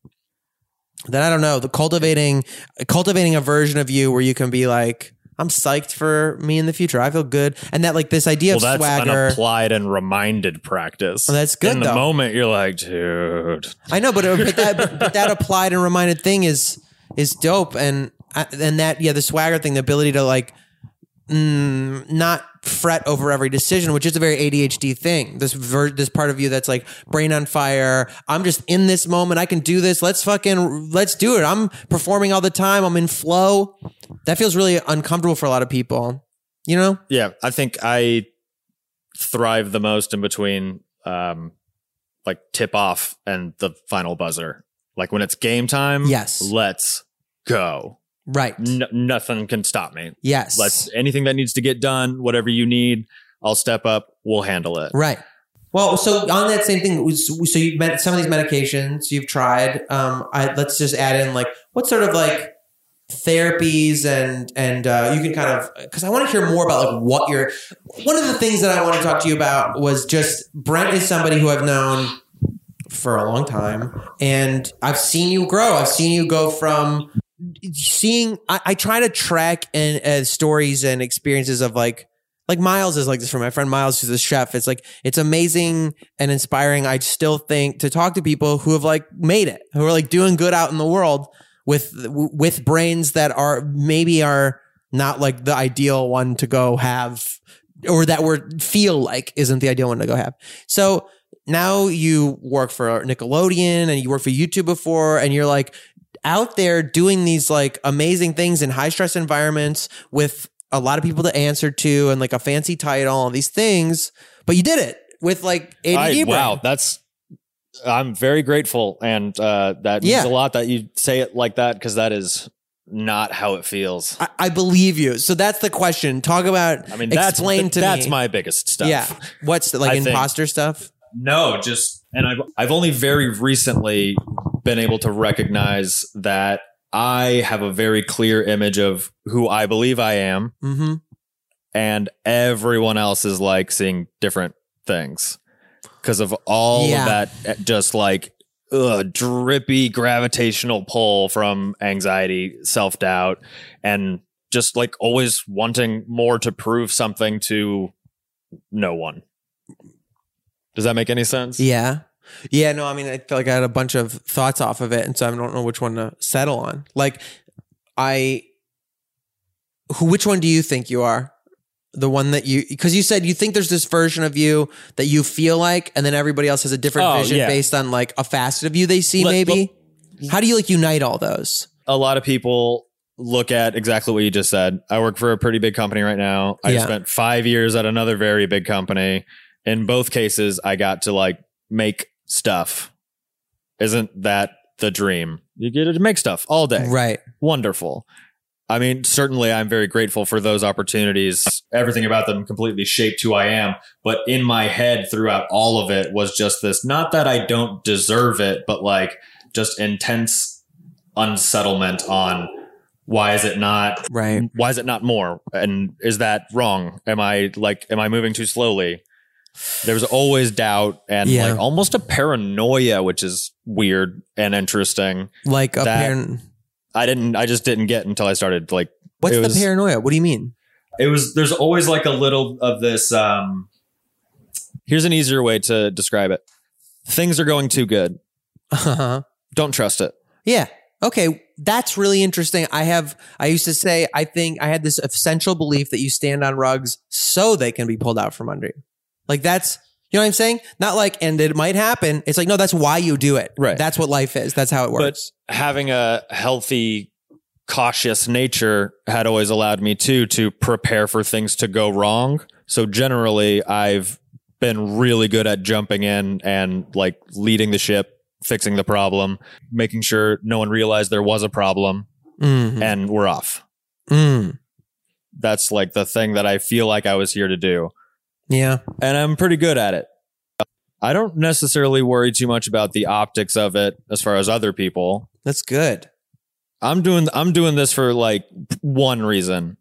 Then I don't know the cultivating cultivating a version of you where you can be like. I'm psyched for me in the future. I feel good, and that like this idea Well, of that's swagger. an applied and reminded practice. Well, that's good, In the moment, you're like, dude. I know, but but that but, but that applied and reminded thing is is dope, and and that yeah, the swagger thing, the ability to like mm, not fret over every decision, which is a very ADHD thing. This ver- this part of you that's like brain on fire. I'm just in this moment. I can do this. Let's fucking let's do it. I'm performing all the time. I'm in flow. That feels really uncomfortable for a lot of people. You know? Yeah, I think I thrive the most in between um like tip off and the final buzzer. Like when it's game time, Yes. let's go. Right. N- nothing can stop me. Yes. Let's anything that needs to get done, whatever you need, I'll step up, we'll handle it. Right. Well, so on that same thing, so you've met some of these medications you've tried. Um, I, let's just add in like what sort of like therapies and and uh, you can kind of because I want to hear more about like what you're. One of the things that I want to talk to you about was just Brent is somebody who I've known for a long time, and I've seen you grow. I've seen you go from seeing. I, I try to track and uh, stories and experiences of like like Miles is like this for my friend Miles, who's a chef. It's like it's amazing and inspiring. I still think to talk to people who have like made it, who are like doing good out in the world with with brains that are maybe are not like the ideal one to go have, or that we're feel like isn't the ideal one to go have. So now you work for Nickelodeon and you work for YouTube before, and you're like out there doing these like amazing things in high stress environments with a lot of people to answer to and like a fancy title, all these things, but you did it with like ADD. I, brain. wow, that's. I'm very grateful, and uh, that means Yeah. a lot that you say it like that because that is not how it feels. I, I believe you. So that's the question. Talk about. I mean, that's explain to that's me. my biggest stuff. Yeah. What's the, like I think- imposter stuff? No, just and I've I've only very recently been able to recognize that I have a very clear image of who I believe I am, Mm-hmm. and everyone else is like seeing different things because of all Yeah. of that uh, just like ugh, drippy gravitational pull from anxiety, self doubt, and just like always wanting more to prove something to no one. Does that make any sense? Yeah. Yeah, no, I mean, I feel like I had a bunch of thoughts off of it, and so I don't know which one to settle on. Like, I, who, which one do you think you are? The one that you, because you said you think there's this version of you that you feel like, and then everybody else has a different Oh, vision yeah. based on like a facet of you they see, Let- maybe. How do you like unite all those? a lot of people look at exactly what you just said. I work for a pretty big company right now. I Yeah. spent five years at another very big company. In both cases, I got to like make stuff. Isn't that the dream? You get to make stuff all day. Right. Wonderful. I mean, certainly I'm very grateful for those opportunities. Everything about them completely shaped who I am. But in my head throughout all of it was just this not that I don't deserve it, but like just intense unsettlement on why is it not Right. why is it not more and is that wrong am i like am i moving too slowly there's always doubt and Yeah. like almost a paranoia which is weird and interesting Like a i didn't i just didn't get until i started like What's it the paranoia? What do you mean? it was there's always like a little of this um here's an easier way to describe it things are going too good Uh-huh. don't trust it Yeah. Okay. That's really interesting. I have, I used to say, I think I had this essential belief that you stand on rugs so they can be pulled out from under you. Like that's, you know what I'm saying? Not like, and it might happen. It's like, no, that's why you do it. Right. That's what life is. That's how it works. But having a healthy cautious nature had always allowed me too to prepare for things to go wrong so generally i've been really good at jumping in and like leading the ship fixing the problem making sure no one realized there was a problem Mhm. and we're off Mm. that's like the thing that i feel like i was here to do Yeah. and i'm pretty good at it i don't necessarily worry too much about the optics of it as far as other people That's good. I'm doing I'm doing this for like one reason.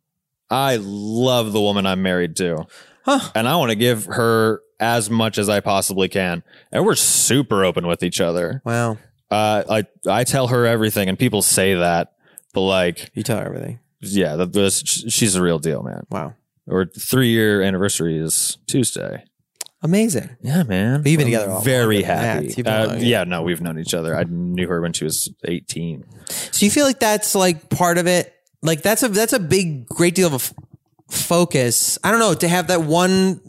I love the woman I'm married to. Huh. And I want to give her as much as I possibly can. And we're super open with each other. Wow. Uh I I tell her everything and people say that, but like You tell her everything. yeah, the, the, she's a real deal, man. Wow. Our 3 year anniversary is Tuesday. Amazing. Yeah, man. But you've been I'm together very happy. Uh, yeah, no, we've known each other. I knew her when she was 18. So you feel like that's like part of it? Like that's a that's a big great deal of a f- focus. I don't know to have that one.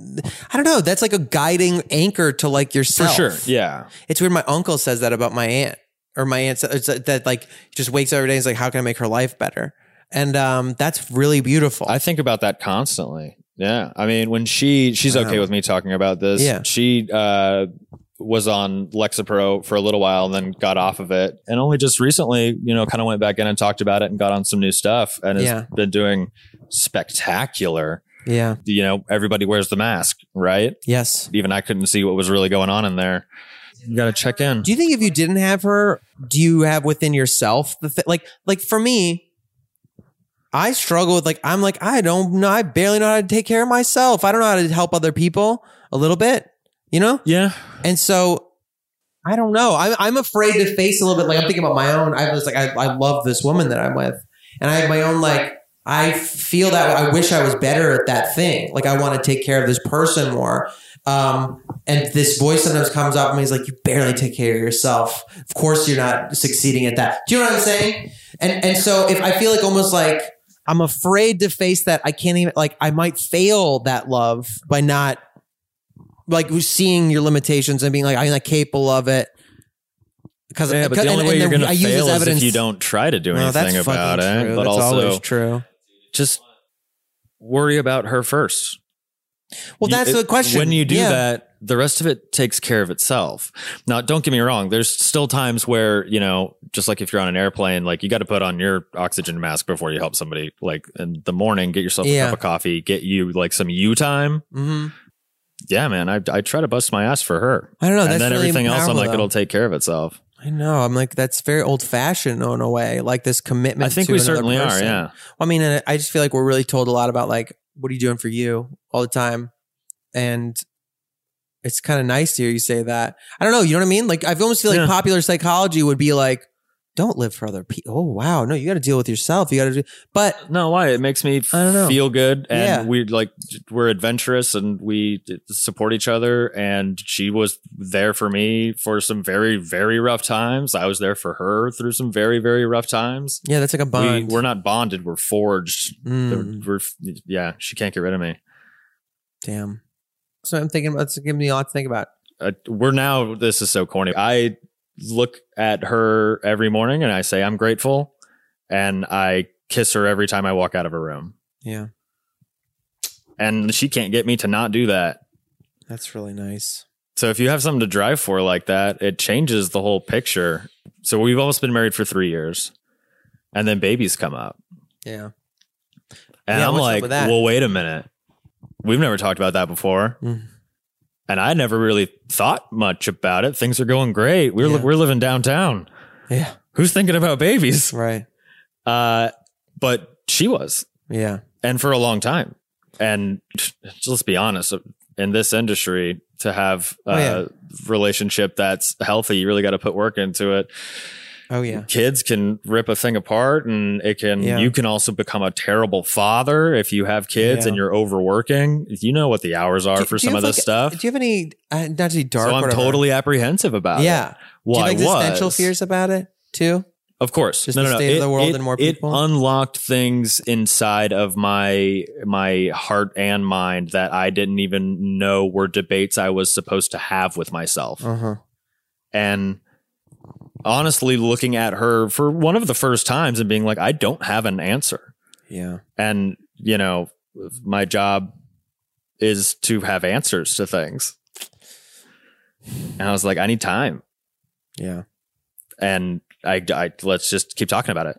I don't know. That's like a guiding anchor to like yourself. For sure. Yeah. It's weird. My uncle says that about my aunt, or my aunt that, that like just wakes up every day and is like, how can I make her life better? And um, that's really beautiful. I think about that constantly. Yeah. I mean, when she she's okay with me talking about this. Yeah. She uh was on Lexapro for a little while and then got off of it. And only just recently, you know, kind of went back in and talked about it and got on some new stuff and has Yeah. been doing spectacular. yeah. You know, everybody wears the mask, right? Yes. Even I couldn't see what was really going on in there. You got to check in. Do you think if you didn't have her, do you have within yourself the th- like like for me? I struggle with like I'm like I don't know I barely know how to take care of myself. I don't know how to help other people a little bit, you know. Yeah. And so I don't know. I'm I'm afraid to face a little bit. Like I'm thinking about my own. I was like I I love this woman that I'm with, and I have my own like I feel that I wish I was better at that thing. Like I want to take care of this person more. Um, and this voice sometimes comes up and he's like, "You barely take care of yourself. Of course, you're not succeeding at that." Do you know what I'm saying? And and so if I feel like almost like I'm afraid to face that. I can't even like I might fail that love by not like seeing your limitations and being like I'm not capable of it. Because Yeah, but the only way you're going to fail is if you don't try to do Well, anything about it. true. But that's also, always true. just worry about her first. Well, that's it- the question. When you do Yeah. that, the rest of it takes care of itself. Now, don't get me wrong. There's still times where, you know, just like if you're on an airplane, like you got to put on your oxygen mask before you help somebody. Like in the morning, get yourself a cup of coffee, get you like some you time. hmm Yeah, man. I, I try to bust my ass for her. I don't know. and That's then really everything else, I'm like, though. it'll take care of itself. I know. I'm like, that's very old fashioned in a way. Like this commitment. I think we certainly are. Yeah. Well, I mean, I just feel like we're really told a lot about like, what are you doing for you all the time? And it's kind of nice to hear you say that. I don't know. You know what I mean? Like, I almost feel like Yeah. popular psychology would be like, don't live for other people. Oh, wow. No, you got to deal with yourself. You got to do, but No, why? It makes me I don't know. feel good, and Yeah. we like we're adventurous, and we support each other. And she was there for me for some very, very rough times. I was there for her through some very, very rough times. yeah, that's like a bond. we're not bonded; we're forged. Mm, We're, yeah, she can't get rid of me. damn. So I'm thinking it's giving me a lot to think about. Uh, we're now. This is so corny. I look at her every morning, and I say I'm grateful, and I kiss her every time I walk out of her room. Yeah, And she can't get me to not do that. that's really nice. So if you have something to drive for like that, it changes the whole picture. So we've almost been married for three years, and then babies come up, Yeah. and Yeah, I'm like, well, wait a minute, we've never talked about that before, Mm. And I never really thought much about it. Things are going great. We're Yeah. we're living downtown. Yeah. Who's thinking about babies? Right. Uh, but she was, Yeah. and for a long time. And just let's be honest, in this industry, to have a Oh, yeah. relationship that's healthy, you really got to put work into it. Oh, yeah. Kids can rip a thing apart, and it can. Yeah. You can also become a terrible father if you have kids Yeah. and you're overworking. You know what the hours are Do- for do some of have, this like, stuff. Do you have any, uh, not to be dark, so I'm totally apprehensive about it. yeah. Well, do you have existential was. fears about it too? Of course, Just the state of the world and more people? It unlocked things inside of my my heart and mind that I didn't even know were debates I was supposed to have with myself. Uh huh. And honestly, looking at her for one of the first times and being like, I don't have an answer. Yeah. And you know, my job is to have answers to things. And I was like, I need time Yeah. and I, I let's just keep talking about it.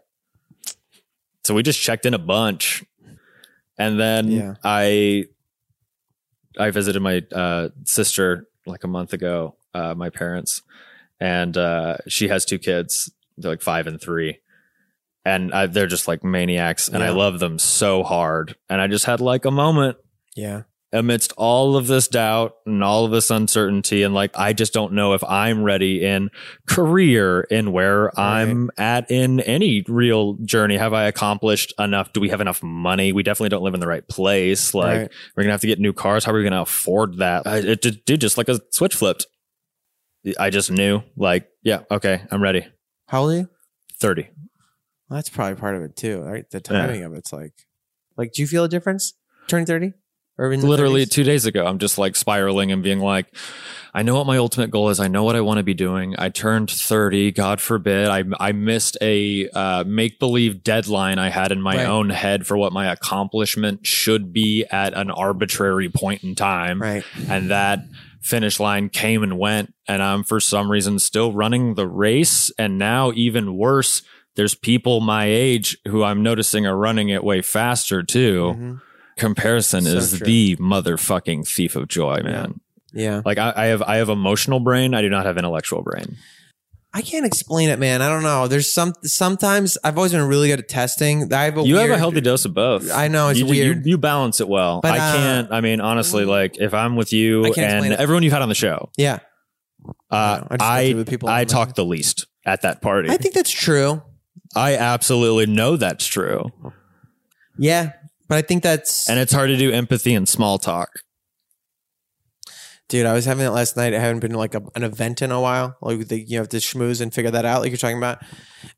So we just checked in a bunch, and then Yeah. I I visited my uh, sister like a month ago, uh, my parents, and uh, she has two kids, they're like five and three, and I, they're just like maniacs, and I love them so hard, and I just had like a moment Yeah. amidst all of this doubt and all of this uncertainty. And like I just don't know if I'm ready in career in where I'm at in any real journey. Have I accomplished enough? Do we have enough money? We definitely don't live in the right place. Like Right. we're gonna have to get new cars. How are we gonna afford that? I, it did, did just like a switch flipped I just knew like yeah okay I'm ready How old are you? 30 Well, that's probably part of it too, right? The timing of it's like, like, do you feel a difference turning thirty? Or in literally 30s? two days ago i'm just like spiraling and being like i know what my ultimate goal is i know what i want to be doing i turned 30 god forbid i, I missed a uh, make-believe deadline i had in my Right. own head for what my accomplishment should be at an arbitrary point in time right. and that finish line came and went and i'm for some reason still running the race and now even worse there's people my age who i'm noticing are running it way faster too Mhm. comparison So is true. the motherfucking thief of joy, man. Yeah. Like I, I have I have emotional brain. I do not have intellectual brain. I can't explain it, man. I don't know. There's some sometimes I've always been really good at testing. I have a you have a weird- healthy dose of both. I know, it's you, weird. You, you balance it well. But, I uh, can't. I mean, honestly, like if I'm with you I and everyone you've had on the show, Yeah. uh, I I people I talk the least at that party. I think that's true. I absolutely know that's true, Yeah. But I think that's and it's hard to do empathy and small talk. Dude, I was having it last night. I haven't been like a, an event in a while. Like the, you have to schmooze and figure that out, like you're talking about.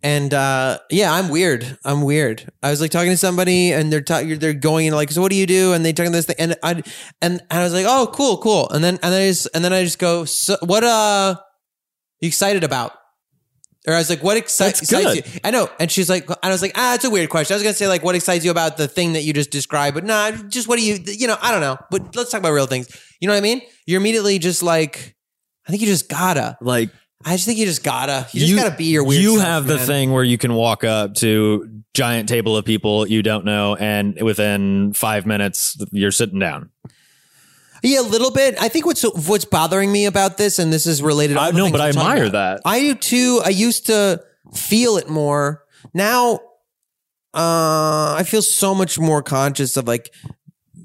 And uh, yeah, I'm weird. I'm weird. I was like talking to somebody, and they're ta- they're going into like, so what do you do? And they talking this thing, and I and and I was like, oh, cool, cool. And then and then I just and then I just go, so what uh, you excited about? Or I was like, what excites you? I know. And she's like, and I was like, ah, it's a weird question. I was going to say, like, what excites you about the thing that you just described? But nah, just what do you, you know, I don't know. But let's talk about real things. You know what I mean? You're immediately just like, I think you just gotta. Like I just think you just gotta. You just gotta be your weird You self, have the man. thing where you can walk up to giant table of people you don't know, and within five minutes you're sitting down. Yeah, a little bit. I think what's what's bothering me about this, and this is related. To I know, but I admire that. I do too. I used to feel it more. Now, uh, I feel so much more conscious of like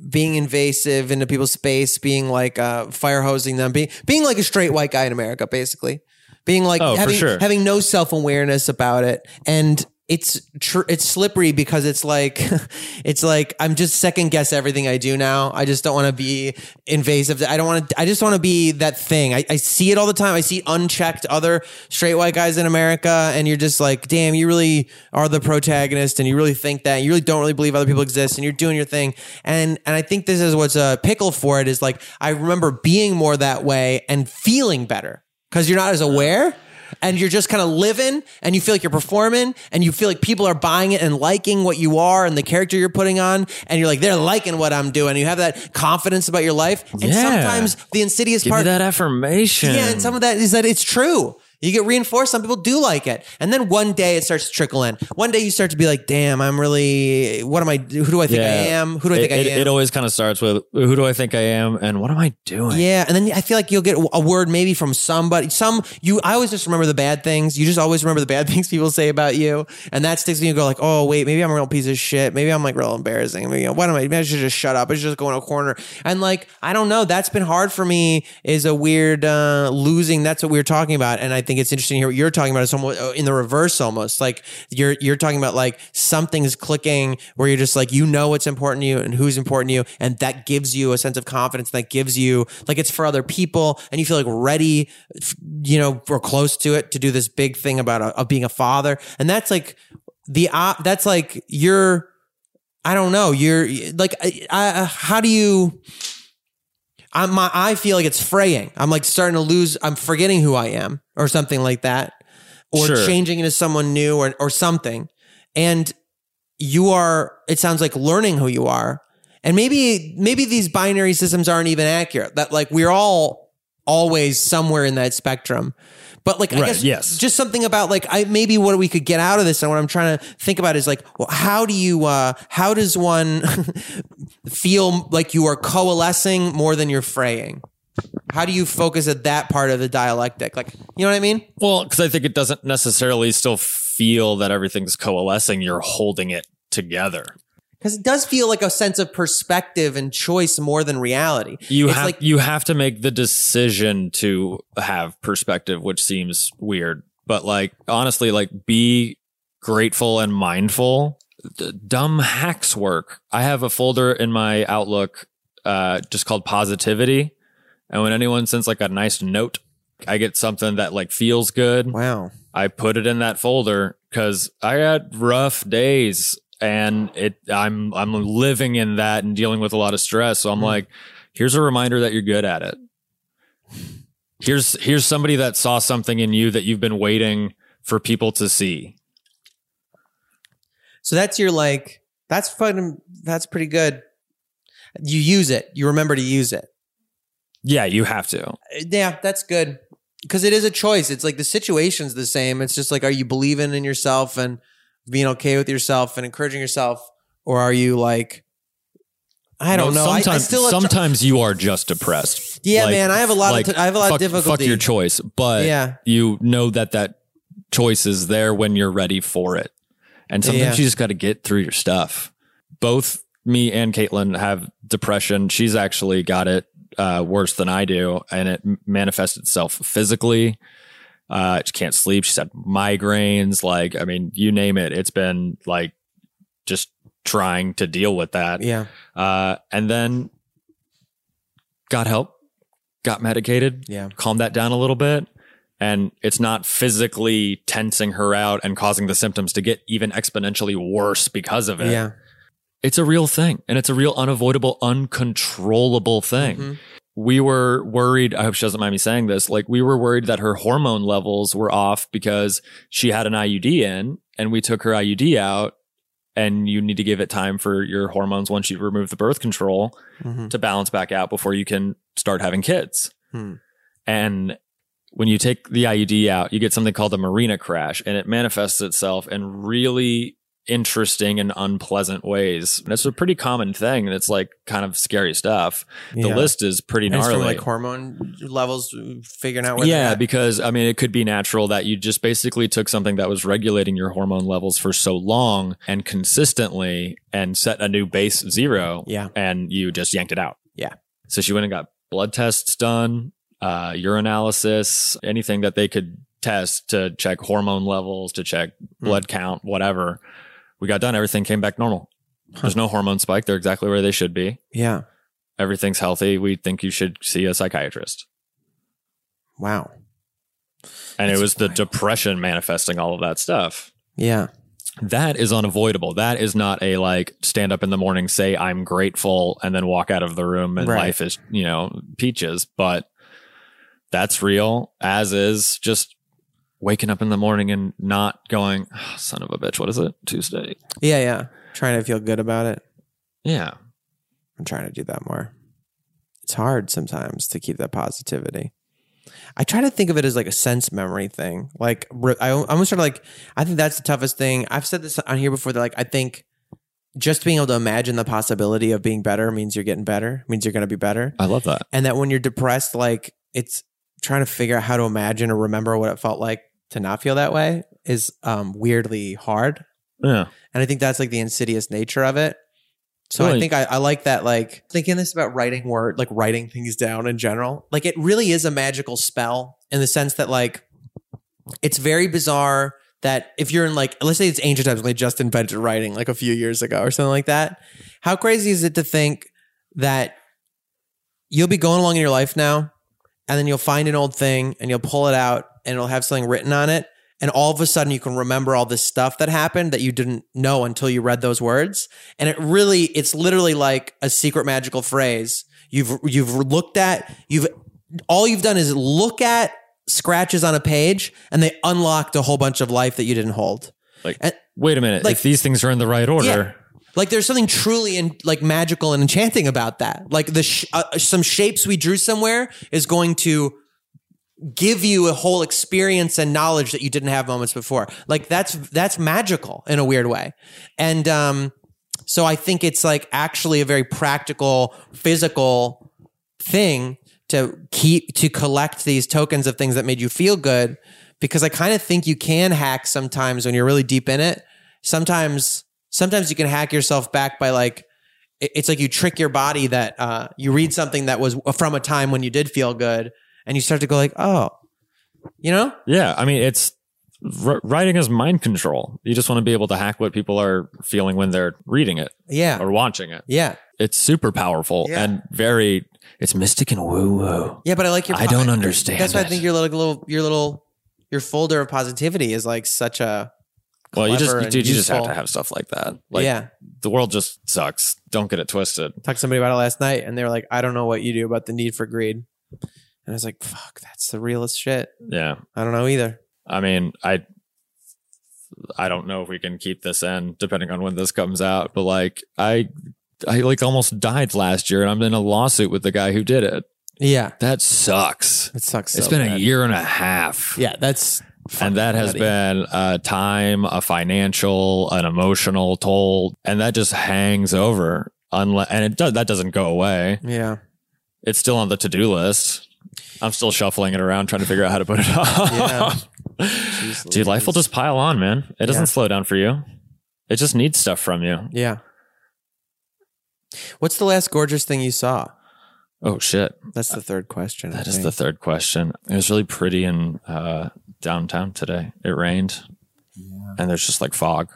being invasive into people's space, being like uh, fire hosing them, being being like a straight white guy in America, basically. Being like Oh, having sure. having no self awareness about it, and it's tr- it's slippery because it's like it's like I'm just second guess everything I do now. I just don't want to be invasive. I don't want to. I just want to be that thing. I, I see it all the time. I see unchecked other straight white guys in America, and you're just like, damn, you really are the protagonist, and you really think that you really don't really believe other people exist, and you're doing your thing. And and I think this is what's a pickle for it is like I remember being more that way and feeling better because you're not as aware and you're just kind of living and you feel like you're performing and you feel like people are buying it and liking what you are and the character you're putting on and you're like they're liking what I'm doing you have that confidence about your life and Yeah. sometimes the insidious Give part that affirmation. yeah and some of that is that it's true you get reinforced some people do like it and then one day it starts to trickle in one day you start to be like damn I'm really what am I who do I think I am who do I think it, I am It always kind of starts with who do I think I am and what am I doing? Yeah, and then I feel like you'll get a word maybe from somebody. Some you, I always just remember the bad things. You just always remember the bad things people say about you, and that sticks with you. You go like, oh wait, maybe I'm a real piece of shit. Maybe I'm like real embarrassing. Maybe, you know, what am I? Maybe I should just shut up. I should just go in a corner. And like, I don't know. That's been hard for me. Is a weird uh, losing. That's what we were talking about, and I think it's interesting to hear what you're talking about. Is somewhat uh, in the reverse, almost like you're you're talking about like something's clicking where you're just like you know what's important to you and who's important to you, and that gives you a sense of confidence. That gives you like it's for other people, and you feel like ready, you know, or close to it to do this big thing about uh, of being a father, and that's like the uh, that's like you're. I don't know. You're like, I, I, how do you? I'm my, I feel like it's fraying. I'm like starting to lose. I'm forgetting who I am, or something like that, or Sure. changing into someone new, or or something. And you are. It sounds like learning who you are, and maybe maybe these binary systems aren't even accurate. That like we're all always somewhere in that spectrum. But like, I Right, guess, yes. just something about like, I maybe what we could get out of this, and what I'm trying to think about is like, well, how do you, uh, how does one feel like you are coalescing more than you're fraying? How do you focus at that part of the dialectic? Like, you know what I mean? Well, because I think it doesn't necessarily still feel that everything's coalescing. You're holding it together. Because it does feel like a sense of perspective and choice more than reality. You it's have like you have to make the decision to have perspective, which seems weird. But like honestly, like be grateful and mindful. D- dumb hacks work. I have a folder in my Outlook uh, just called positivity, and when anyone sends like a nice note, I get something that like feels good. wow. I put it in that folder because I had rough days and it I'm I'm living in that and dealing with a lot of stress. So I'm Hmm. like, here's a reminder that you're good at it. Here's here's somebody that saw something in you that you've been waiting for people to see. So that's your like, that's fucking, that's pretty good. You use it. You remember to use it. Yeah, you have to. Yeah, that's good. Because it is a choice. It's like the situation's the same. It's just like, are you believing in yourself and being okay with yourself and encouraging yourself? Or are you like, I don't know. I- I, Sometimes, still have tr- you are just depressed. Yeah, man, I have a lot of t- I have a lot of difficulty. Fuck your choice, but Yeah. you know that that choice is there when you're ready for it. And sometimes Yeah. you just got to get through your stuff. Both me and Caitlin have depression. She's actually got it uh, worse than I do, and it manifests itself physically. Uh, she can't sleep. She's had migraines. Like, I mean, you name it. It's been like just trying to deal with that. yeah. Uh, and then got help, got medicated, Yeah. calmed that down a little bit. And it's not physically tensing her out and causing the symptoms to get even exponentially worse because of it. Yeah. It's a real thing and it's a real unavoidable, uncontrollable thing. Mm-hmm. We were worried. I hope she doesn't mind me saying this. Like we were worried that her hormone levels were off because she had an IUD in and we took her IUD out and you need to give it time for your hormones once you remove the birth control Mhm. to balance back out before you can start having kids. Hmm. And when you take the IUD out, you get something called a Mirena crash, and it manifests itself in really interesting and unpleasant ways. And it's a pretty common thing. and It's like kind of scary stuff. The list is pretty And gnarly. like hormone levels, figuring out where yeah, because I mean, it could be natural that you just basically took something that was regulating your hormone levels for so long and consistently and set a new base zero. Yeah. And you just yanked it out. Yeah. So she went and got blood tests done, uh, urinalysis, anything that they could test to check hormone levels, to check Hmm. blood count, whatever. We got done. Everything came back normal. There's no hormone spike. They're exactly where they should be. yeah. Everything's healthy. We think you should see a psychiatrist. Wow. And it That's was the depression manifesting all of that stuff. Yeah. That is unavoidable. That is not a like stand up in the morning, say I'm grateful, and then walk out of the room and Right. life is, you know, peaches. But that's real, as is just waking up in the morning and not going, "Ah, son of a bitch, what is it? Tuesday. Yeah. Yeah. Trying to feel good about it. Yeah. I'm trying to do that more. It's hard sometimes to keep that positivity. I try to think of it as like a sense memory thing. Like I al- almost sort of like I think that's the toughest thing. I've said this on here before. That like I think just being able to imagine the possibility of being better means you're getting better. Means you're going to be better. I love that. And that when you're depressed, like it's trying to figure out how to imagine or remember what it felt like to not feel that way is um, weirdly hard. Yeah. And I think that's like the insidious nature of it. So I think I, I like that, like thinking this about writing word, like writing things down in general. Like it really is a magical spell in the sense that like it's very bizarre that if you're in like let's say it's ancient times when they just invented writing like a few years ago or something like that. How crazy is it to think that you'll be going along in your life now and then you'll find an old thing and you'll pull it out and it'll have something written on it and all of a sudden you can remember all this stuff that happened that you didn't know until you read those words and it really it's literally like a secret magical phrase you've you've looked at you've all you've done is look at scratches on a page and they unlocked a whole bunch of life that you didn't hold Like, And- wait a minute. like- if these things are in the right order, Yeah. like there's something truly in, like magical and enchanting about that. Like the sh- uh, some shapes we drew somewhere is going to give you a whole experience and knowledge that you didn't have moments before. Like that's that's magical in a weird way. And um so I think it's like actually a very practical physical thing to keep to collect these tokens of things that made you feel good because I kind of think you can hack sometimes when you're really deep in it. Sometimes sometimes you can hack yourself back by like it's like you trick your body that uh, you read something that was from a time when you did feel good and you start to go like oh you know Yeah, I mean, it's writing is mind control. You just want to be able to hack what people are feeling when they're reading it yeah or watching it. yeah It's super powerful Yeah. and very. It's mystic and woo woo. yeah but I like your I don't understand that's why I think your little, little your little your folder of positivity is like such a Well, you just dude, you just have to have stuff like that. Like, yeah the world just sucks. Don't get it twisted. talked to somebody about it last night and they were like I don't know what you do about the need for greed and I was like fuck that's the realest shit Yeah, I don't know either I mean, I. I don't know if we can keep this in depending on when this comes out, but like I I like almost died last year and I'm in a lawsuit with the guy who did it. yeah That sucks. it sucks It's so been a year and a half. yeah that's and that has been a time, a financial, an emotional toll, and that just hangs over. Unless, and it does that doesn't go away. yeah It's still on the to do list. I'm still shuffling it around, trying to figure out how to put it Yeah. on. Dude, life will just pile on, man. It doesn't Yeah. slow down for you. It just needs stuff from you. Yeah. What's the last gorgeous thing you saw? Oh shit, That's the third question. That is the third question. It was really pretty in uh, downtown today. It rained, and there's just like fog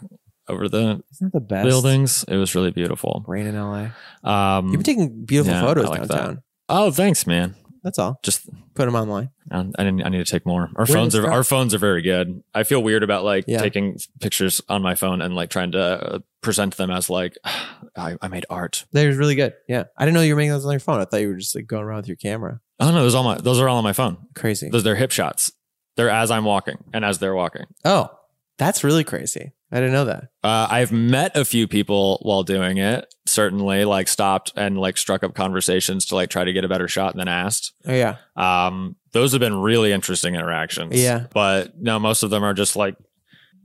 over the Isn't the best buildings. It was really beautiful. rain in LA? Um, You've been taking beautiful yeah, photos like that. downtown. oh, thanks, man. That's all. Just Put them online. I, I need, I need to take more. Our Where phones are our phones are very good. I feel weird about like Yeah. taking pictures on my phone and like trying to uh, present them as like I, I made art. They're really good. Yeah. I didn't know you were making those on your phone. I thought you were just like going around with your camera. Oh no, those all my those are all on my phone. Crazy. Those they're hip shots. They're as I'm walking and as they're walking. oh, that's really crazy. I didn't know that. Uh, I've met a few people while doing it. Certainly, like stopped and like struck up conversations to like try to get a better shot and then asked. Oh, yeah. Um, those have been really interesting interactions. Yeah. but no, most of them are just like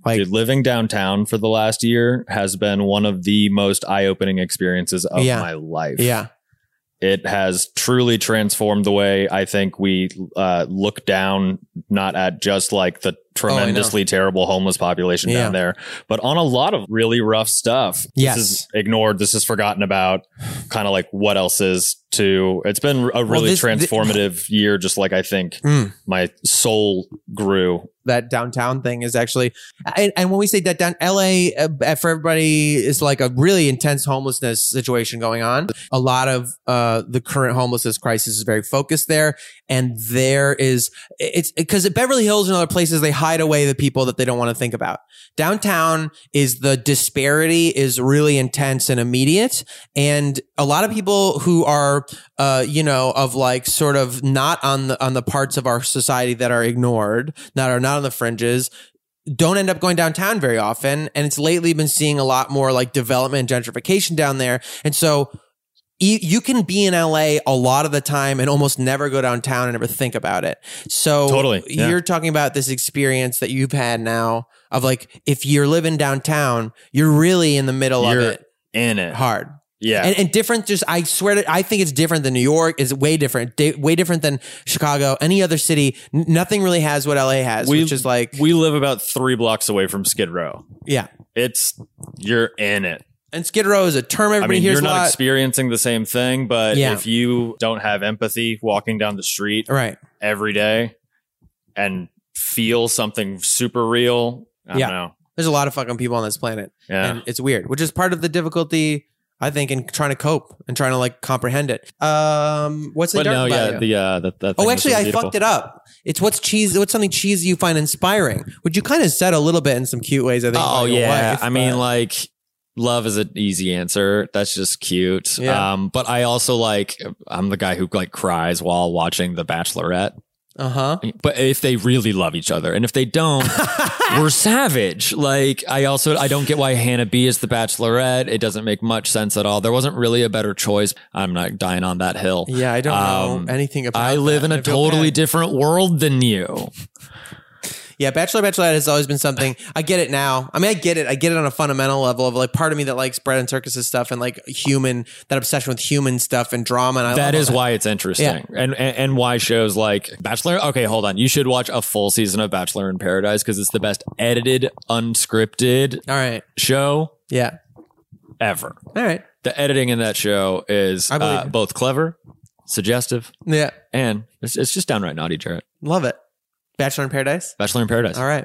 Like, Dude, living downtown for the last year has been one of the most eye-opening experiences of Yeah. my life. yeah. It has truly transformed the way I think we uh, look down, not at just like the tremendously terrible homeless population Oh, Yeah. down there, but on a lot of really rough stuff. Yes. This is ignored. This is forgotten about. Kind of like what else is to. It's been a really this- thi- transformative year. Just like I think Mm. my soul grew. That downtown thing is actually and, and when we say that down LA uh, for everybody is like a really intense homelessness situation going on. A lot of uh the current homelessness crisis is very focused there and there is it's because Beverly Hills and other places they hide away the people that they don't want to think about. Downtown is the disparity is really intense and immediate and a lot of people who are uh you know of like sort of not on the on the parts of our society that are ignored, that are not on the fringes don't end up going downtown very often. And it's lately been seeing a lot more like development and gentrification down there. And so you, you can be in LA a lot of the time and almost never go downtown and never think about it. So Totally, yeah. you're talking about this experience that you've had now of like, if you're living downtown, you're really in the middle You're of it in it. hard. Yeah. And, and different, just I swear to, I think it's different than New York. Is way different, di- way different than Chicago. Any other city, N- nothing really has what LA has, We- which is like, we live about three blocks away from Skid Row. yeah. It's you're in it. And Skid Row is a term I everybody mean, hears you're not experiencing the same thing, but Yeah. if you don't have empathy walking down the street right. every day and feel something super real, I Yeah. don't know. There's a lot of fucking people on this planet. Yeah. And it's weird, which is part of the difficulty, I think, in trying to cope and trying to like comprehend it. Um, what's the but dark no, yeah, the uh, that, Oh, actually, I beautiful. fucked it up. It's what's cheese. What's something cheesy you find inspiring? Which you kind of said a little bit in some cute ways. I think. Oh yeah, wife, I mean, like love is an easy answer. That's just cute. Yeah. Um, but I also like I'm the guy who like cries while watching The Bachelorette. Uh huh. But if they really love each other, and if they don't, we're savage. Like I also I don't get why Hannah B is the Bachelorette. It doesn't make much sense at all. There wasn't really a better choice. I'm not dying on that hill. Yeah, I don't Um, know anything about. I live that. in a totally bad. different world than you. Yeah, Bachelor Bachelorette has always been something. I get it now. I mean, I get it. I get it on a fundamental level of like part of me that likes bread and circuses stuff and like human that obsession with human stuff and drama. And I That is all why it's interesting, Yeah. and, and and why shows like Bachelor. Okay, hold on. You should watch a full season of Bachelor in Paradise because it's the best edited, unscripted All right. show Yeah. ever. All right. The editing in that show is uh, both clever, suggestive, Yeah. and it's, it's just downright naughty, Jarrett. Love it. Bachelor in Paradise. Bachelor in Paradise. All right.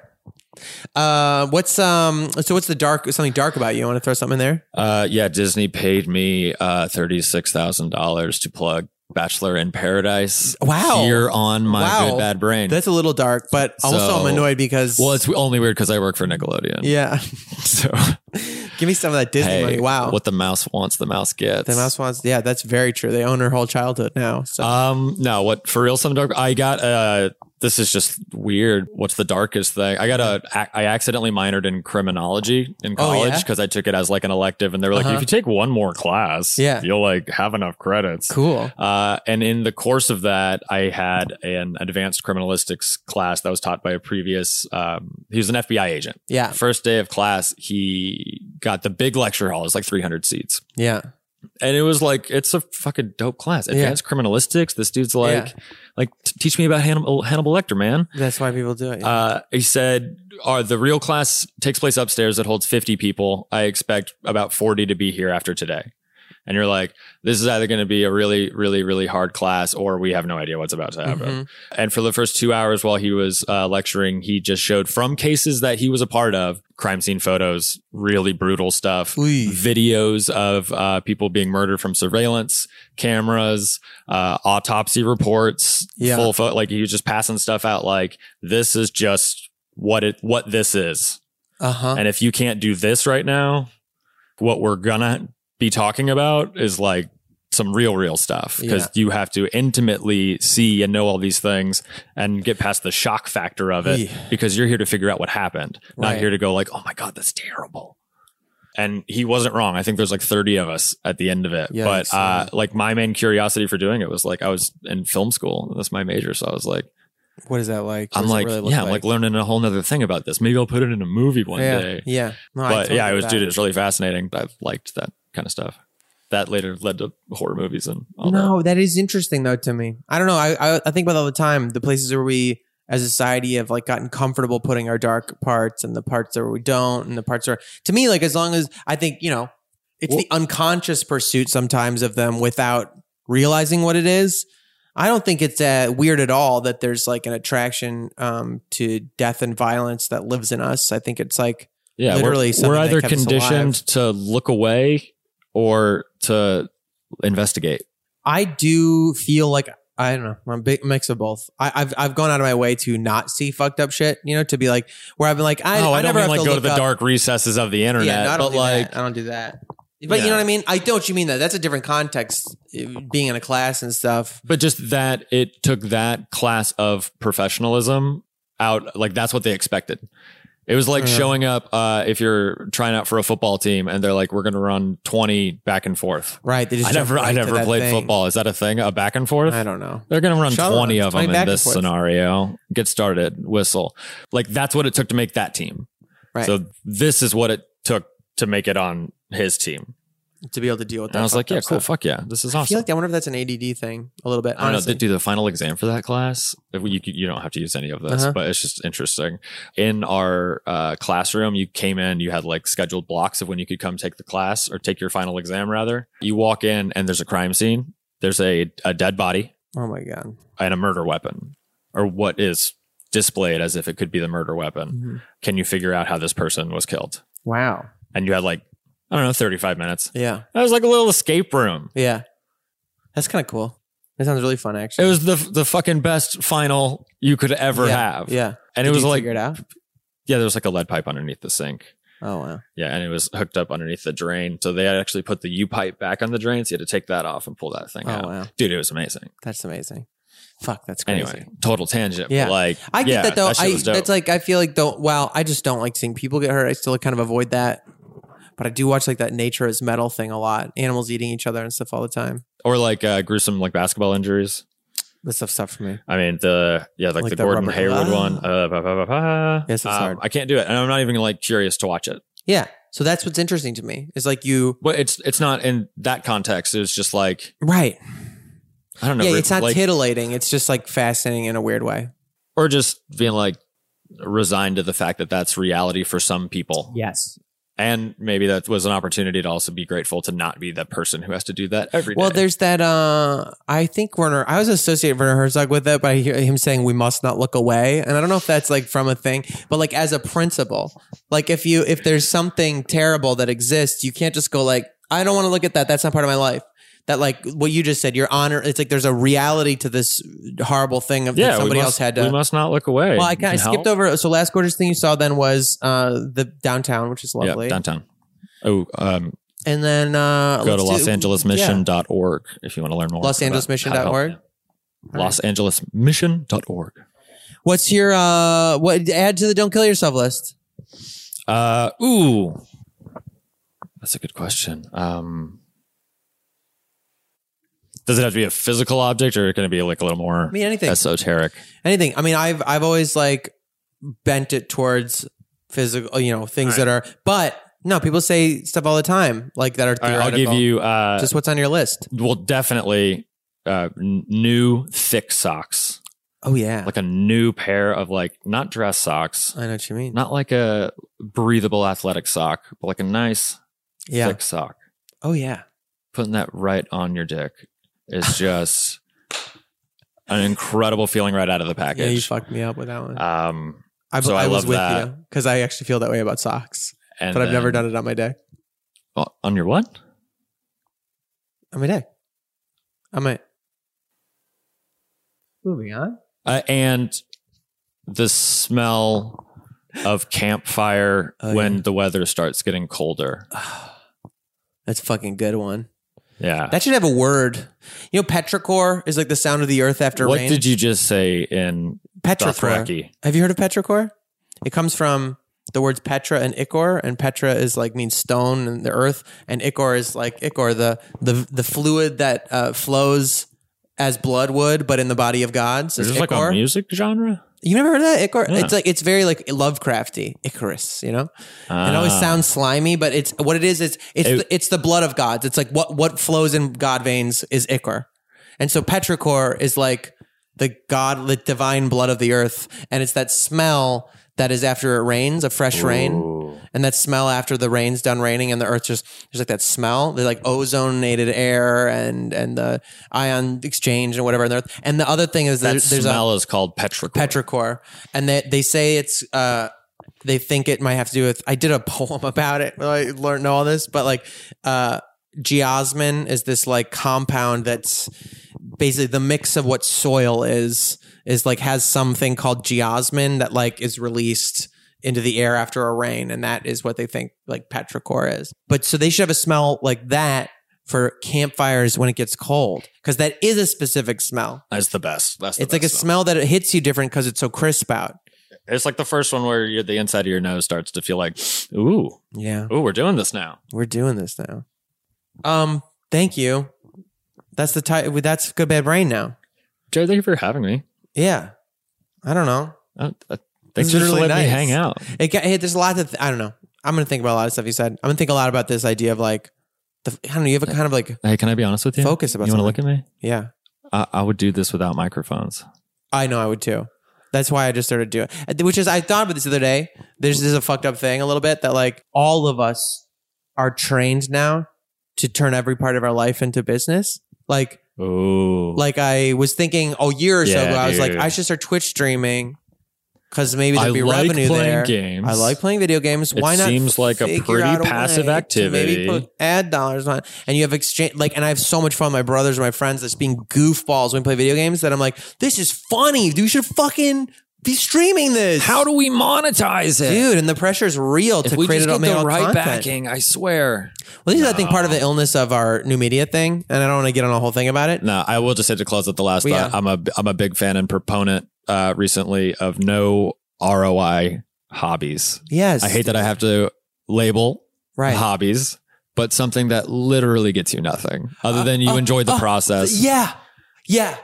Uh, what's um? So what's the dark? Something dark about you? You want to throw something in there? Uh, yeah, Disney paid me uh, thirty six thousand dollars to plug Bachelor in Paradise. Wow. Here on my Wow. good bad brain. That's a little dark, but also So- I'm annoyed because well, it's only weird because I work for Nickelodeon. yeah. So Give me some of that Disney hey, money. Wow. what the mouse wants, the mouse gets. the mouse wants? Yeah, that's very true. They own her whole childhood now. So Um, no, what for real? Some dark. I got. Uh, this is just weird. What's the darkest thing? I got a. I accidentally minored in criminology in Oh, college yeah? because I took it as like an elective, and they were like, Uh-huh. if you take one more class, Yeah. you'll like have enough credits. cool. Uh, and in the course of that, I had an advanced criminalistics class that was taught by a previous. Um, he was an FBI agent. Yeah. First day of class, he got the big lecture hall. It was like 300 seats. Yeah. And it was like, it's a fucking dope class. Advanced criminalistics. This dude's like, Yeah. like, teach me about Hannibal, Hannibal Lecter, man. That's why people do it. Yeah. Uh, he said, "Are the real class takes place upstairs. It holds 50 people. I expect about 40 to be here after today. And you're like, this is either going to be a really, really, really hard class, or we have no idea what's about to happen. Mhm. And for the first two hours while he was uh, lecturing, he just showed from cases that he was a part of crime scene photos, really brutal stuff, videos of uh, people being murdered from surveillance cameras, uh, autopsy reports, Yeah. full photo. Like he was just passing stuff out. Like this is just what it what this is. Uh-huh. And if you can't do this right now, what we're gonna be talking about is like some real, real stuff because Yeah. you have to intimately see and know all these things and get past the shock factor of it Yeah. because you're here to figure out what happened, not here to go like, oh my God, that's terrible. And he wasn't wrong. I think there's like 30 of us at the end of it. Yikes, but uh, like my main curiosity for doing it was like I was in film school. That's my major. So I was like, What is that like? What I'm like, really yeah, I'm like learning a whole nother thing about this. Maybe I'll put it in a movie one yeah, day Yeah. No, but totally yeah, it was that. dude, it was really fascinating. I liked that kind of stuff. That later led to horror movies and all no, that is interesting though to me. I don't know. I, I I think about all the time the places where we as a society have like gotten comfortable putting our dark parts and the parts where we don't and the parts are to me like as long as I think you know it's the unconscious pursuit sometimes of them without realizing what it is. I don't think it's uh, weird at all that there's like an attraction um, to death and violence that lives in us. I think it's like. Yeah, literally we're, something we're that either conditioned to look away or to investigate. I do feel like I don't know. I'm a big mix of both. I, I've I've gone out of my way to not see fucked up shit. You know, to be like where I've been like I, oh, I, I, don't never mean have like to go to the up- dark recesses of the internet, Yeah, no, I don't but do like that. I don't do that. But you know what I mean. I know what you mean. That that's a different context. uh, Being in a class and stuff. but just that it took that class of professionalism out like that's what they expected it was like showing up uh if you're trying out for a football team and they're like we're gonna run 20 back and forth Right. They just i jump never i right to never that played thing. football is that a thing a back and forth I don't know. they're gonna run Shut 20 up. of 20 them back in and this forth. scenario get started whistle like that's what it took to make that team Right. so this is what it took to make it on his team to be able to deal with that. and i was like yeah cool stuff. fuck yeah this is awesome. I feel like I wonder if that's an ADD thing a little bit. I don't know. honestly. They do the final exam for that class. You you don't have to use any of this, Uh-huh. but it's just interesting. In our uh, classroom, you came in. You had like scheduled blocks of when you could come take the class or take your final exam. Rather, you walk in and there's a crime scene. There's a a dead body oh my god. and a murder weapon, or what is displayed as if it could be the murder weapon. Mm-hmm. Can you figure out how this person was killed? Wow. And you had like I don't know, 35 minutes. Yeah. That was like a little escape room. Yeah. That's kind of cool. That sounds really fun, actually. It was the the fucking best final you could ever yeah. have. Yeah. And Did it was like it out. Yeah, there was like a lead pipe underneath the sink. Oh wow. Yeah, and it was hooked up underneath the drain. So they had actually put the U pipe back on the drain. So you had to take that off and pull that thing Oh out. wow. Dude, it was amazing. That's amazing. Fuck, that's crazy. Anyway, total tangent. Yeah. Like, I get yeah, that though. shit I that's like I feel like though. Well, I just don't like seeing people get hurt. I still kind of avoid that. But I do watch like that nature is metal thing a lot. Animals eating each other and stuff all the time. or like uh, gruesome like basketball injuries. That stuff's tough for me. I mean, the yeah, like, Like the, the Gordon rubber- Hayward Ah. one. Uh, bah, bah, bah, bah. Yes, it's Um, hard. I can't do it, and I'm not even like curious to watch it. Yeah. So that's what's interesting to me. Is like you But it's it's not in that context. It's just like right. I don't know. Yeah, it's not like, titillating. It's just like fascinating in a weird way. or just being like resigned to the fact that that's reality for some people. Yes. And maybe that was an opportunity to also be grateful to not be the person who has to do that every day. Well, there's that. uh I think Werner. I was associated Werner Herzog with it, but I hear him saying we must not look away, and I don't know if that's like from a thing, but like as a principle, like if you if there's something terrible that exists, you can't just go like I don't want to look at that. That's not part of my life. That like what you just said, your honor. It's like there's a reality to this horrible thing of yeah, that somebody we else had to. We must not look away. well, I kind of Help. skipped over. So last quarter's thing you saw then was uh the downtown, which is lovely, Yeah, downtown. Oh, um, and then uh go to losangelesmission.org if you want to learn more. LosAngelesMission.org? how to help. LosAngelesMission.org. What's your uh what add to the don't kill yourself list? Uh, ooh, that's a good question. Um, does it have to be a physical object, or can it be like a little more I mean anything. esoteric? anything. I mean I've I've always like bent it towards physical, you know, things that are but no, people say stuff all the time like that are All right, I'll give theoretical. you. Uh, just what's on your list. well, definitely uh, n- new thick socks, Oh yeah. like a new pair of like not dress socks, I know what you mean. not like a breathable athletic sock, but like a nice yeah. thick sock. Oh yeah. putting that right on your dick is just an incredible feeling right out of the Yeah, you fucked me up with that one. um, I, so I I was love with that. you because I actually feel that way about socks, and but I've never done it on my day. Oh, on your what? On my day. I might. Moving on. Uh, and the smell of campfire Oh, when yeah. the weather starts getting colder. That's a fucking good one. Yeah. That should have a word. You know, petrichor is like the sound of the earth after what rain. What did you just say in Petrichor. Dothraki? Have you heard of petrichor? It comes from the words petra and ichor, and petra is like means stone and the earth, and ichor is like ichor, the the the fluid that uh, flows as blood would, but in the body of gods. Is Is this like ichor. a music genre? You never heard of that? Yeah. It's like it's very like Lovecrafty, Icarus. You know, it always Ah. sounds slimy, but it's what it is. It's it's It- the, it's the blood of gods. It's like what what flows in god veins is ichor, and so petrichor is like the god, the divine blood of the earth, and it's that smell that is after it rains, a fresh rain, and that smell after the rain's done raining, and the earth just there's like that smell. There's like ozonated air and and the ion exchange and whatever. in the earth. And the other thing is That there's, there's a smell is called petrichor. petrichor, and they they say it's uh they think it might have to do with. I did a poem about it. I learned know all this, but like uh geosmin is this like compound that's basically the mix of what soil is is like has something called geosmin that like is released into the air after a rain and that is what they think like petrichor is but so they should have a smell like that for campfires when it gets cold because that is a specific smell That's the best. That's the it's like a best smell that it hits you different because it's so crisp out. It's like the first one where the inside of your nose starts to feel like, ooh, Yeah, ooh, we're doing this now. we're doing this now. Um, thank you. That's the type. That's good bad brain now. Jared, thank you for having me. Yeah, I don't know. Uh, uh, thanks for letting me hang out. It got, hey, there's a lot of. Th- I don't know. I'm gonna think about a lot of stuff you said. I'm gonna think a lot about this idea of like the. I don't know. You have a kind of like Hey, can I be honest with you? focus about. You want to look at me? Yeah, I, I would do this without microphones. I know. I would too. That's why I just started doing. it. Which is, I thought about this the other day. There's this is a fucked up thing a little bit that like all of us are trained now to turn every part of our life into business. Like Ooh. like I was thinking a year or so Yeah, ago, I was like, dude. I should start Twitch streaming because maybe there'd I be like revenue playing there. games. I like playing video games. It Why not? seems like a figure pretty out passive way to activity. Maybe put ad dollars on, and you have exchange like, and I have so much fun with my brothers, or my friends, that's being goofballs when we play video games. That I'm like, this is funny. We should fucking be streaming this. How do we monetize it? Dude, and the pressure is real if to we create just it get make the all right content. backing, I swear. Well, this is I think part of the illness of our new media thing, and I don't want to get on a whole thing about it. No, I will just say to close at the last Well, thought. I'm a I'm a big fan and proponent uh, recently of no ROI hobbies. Yes, I hate that I have to label right. hobbies, but something that literally gets you nothing other than you uh, enjoy the uh, process. Yeah, yeah.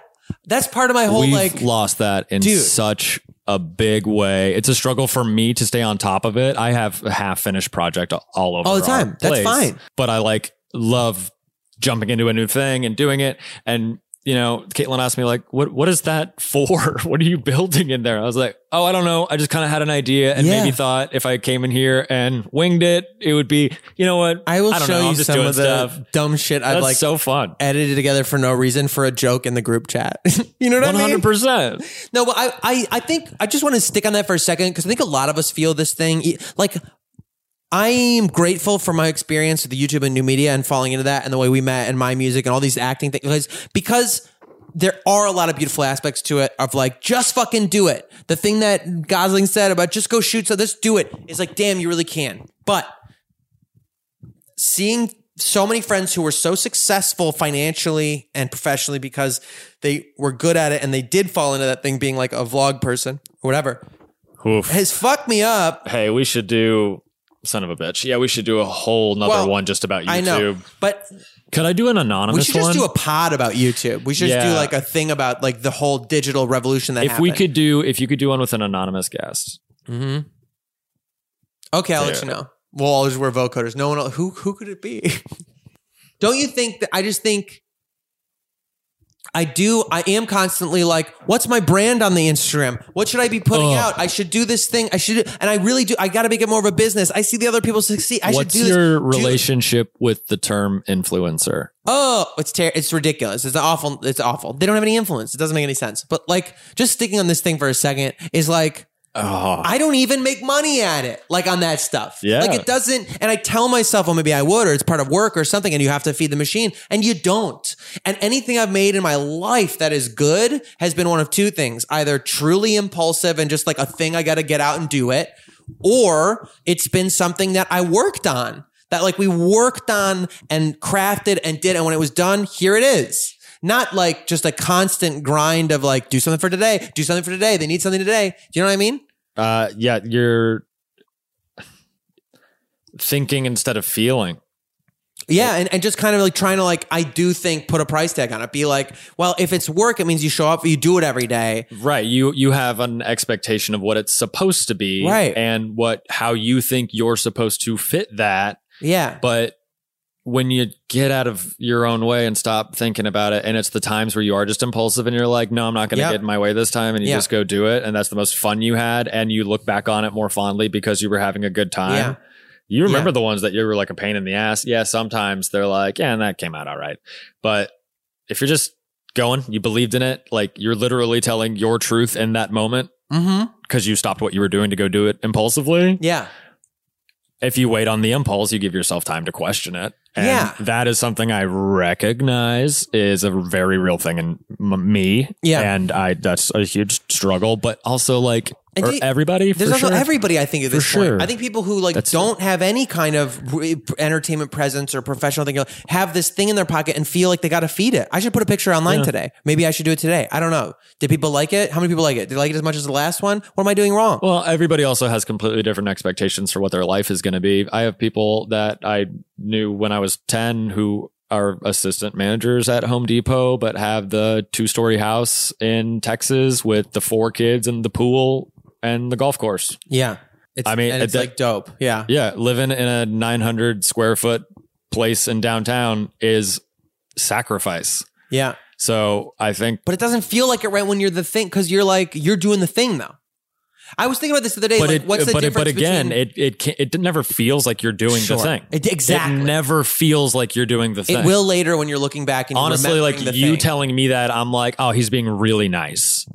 That's part of my whole We've like. lost that in Dude. such a big way. It's a struggle for me to stay on top of it. I have a half finished project all over All the time. That's fine. But I like love jumping into a new thing and doing it. And you know, Caitlin asked me like, "What what is that for? what are you building in there?" I was like, "Oh, I don't know. I just kind of had an idea and Yeah. maybe thought if I came in here and winged it, it would be, you know what? I will don't show know. you some of the stuff. dumb shit I've That's like so fun. edited together for no reason for a joke in the group chat. you know what One I mean? hundred percent. No, but I, I, I think I just want to stick on that for a second because I think a lot of us feel this thing. Like, I'm grateful for my experience with the YouTube and new media and falling into that and the way we met and my music and all these acting things because because there are a lot of beautiful aspects to it of like just fucking do it. The thing that Gosling said about just go shoot so just do it is like damn you really can. But seeing so many friends who were so successful financially and professionally because they were good at it and they did fall into that thing being like a vlog person or whatever Oof. has fucked me up. Hey, we should do son of a bitch. Yeah, we should do a whole nother Well, one just about YouTube. I know, but Could I do an anonymous we should just one? do a pod about YouTube. We should just do like a thing about like the whole digital revolution that if we could do if you could do one with an anonymous guest. Mm-hmm. Okay, I'll let you know. We'll just wear vocoders. No one else, who who could it be? Don't you think that I just think I do. I am constantly like, what's my brand on the Instagram? What should I be putting Ugh. out? I should do this thing. I should, and I really do. I got to make it more of a business. I see the other people succeed. I What's should do your this. Relationship with the term influencer? oh, it's ter- It's ridiculous. It's awful. It's awful. They don't have any influence. It doesn't make any sense. But like, just sticking on this thing for a second is like, Oh, I don't even make money at it, like on that stuff. Yeah. Like it doesn't, and I tell myself, well, maybe I would, or it's part of work or something, and you have to feed the machine, and you don't. And anything I've made in my life that is good has been one of two things either truly impulsive and just like a thing I got to get out and do it, or it's been something that I worked on, that like we worked on and crafted and did. And when it was done, here it is. Not like just a constant grind of like, do something for today, do something for today. They need something today. Do you know what I mean? uh, yeah, you're thinking instead of feeling. Yeah, and, and just kind of like trying to like I do think put a price tag on it. Be like, well, if it's work, it means you show up, you do it every day. Right. You you have an expectation of what it's supposed to be. Right. And what how you think you're supposed to fit that. Yeah. But when you get out of your own way and stop thinking about it, and it's the times where you are just impulsive and you're like, no, I'm not going to Yep. get in my way this time, and you Yeah. just go do it, and that's the most fun you had, and you look back on it more fondly because you were having a good time. Yeah. You remember Yeah. the ones that you were like a pain in the ass. Yeah, sometimes they're like, yeah, and that came out all right. But if you're just going, you believed in it, like you're literally telling your truth in that moment Mm-hmm. because you stopped what you were doing to go do it impulsively. Yeah. If you wait on the impulse, you give yourself time to question it. And Yeah. that is something I recognize is a very real thing in m- me. Yeah. And I, that's a huge struggle, but also like And or you- everybody. There's for also sure. everybody, I think, at For this point. sure. I think people who like That's- don't have any kind of entertainment presence or professional thing have this thing in their pocket and feel like they got to feed it. I should put a picture online Yeah. today. Maybe I should do it today. I don't know. Did people like it? How many people like it? Did they like it as much as the last one? What am I doing wrong? Well, everybody also has completely different expectations for what their life is going to be. I have people that I knew when I was 10 who are assistant managers at Home Depot, but have the two story house in Texas with the four kids and the pool and the golf course. yeah. It's, I mean, it's like dope. Yeah. Yeah. Living in a 900 square foot place in downtown is sacrifice. Yeah. So I think But it doesn't feel like it right when you're the thing because you're like you're doing the thing though. I was thinking about this the other day. but like, it, what's the but, difference but again, between, it it can, it never feels like you're doing Sure. the thing. It- exactly. It never feels like you're doing the thing. it will later when you're looking back and honestly like you thing. telling me that i'm like oh he's being really nice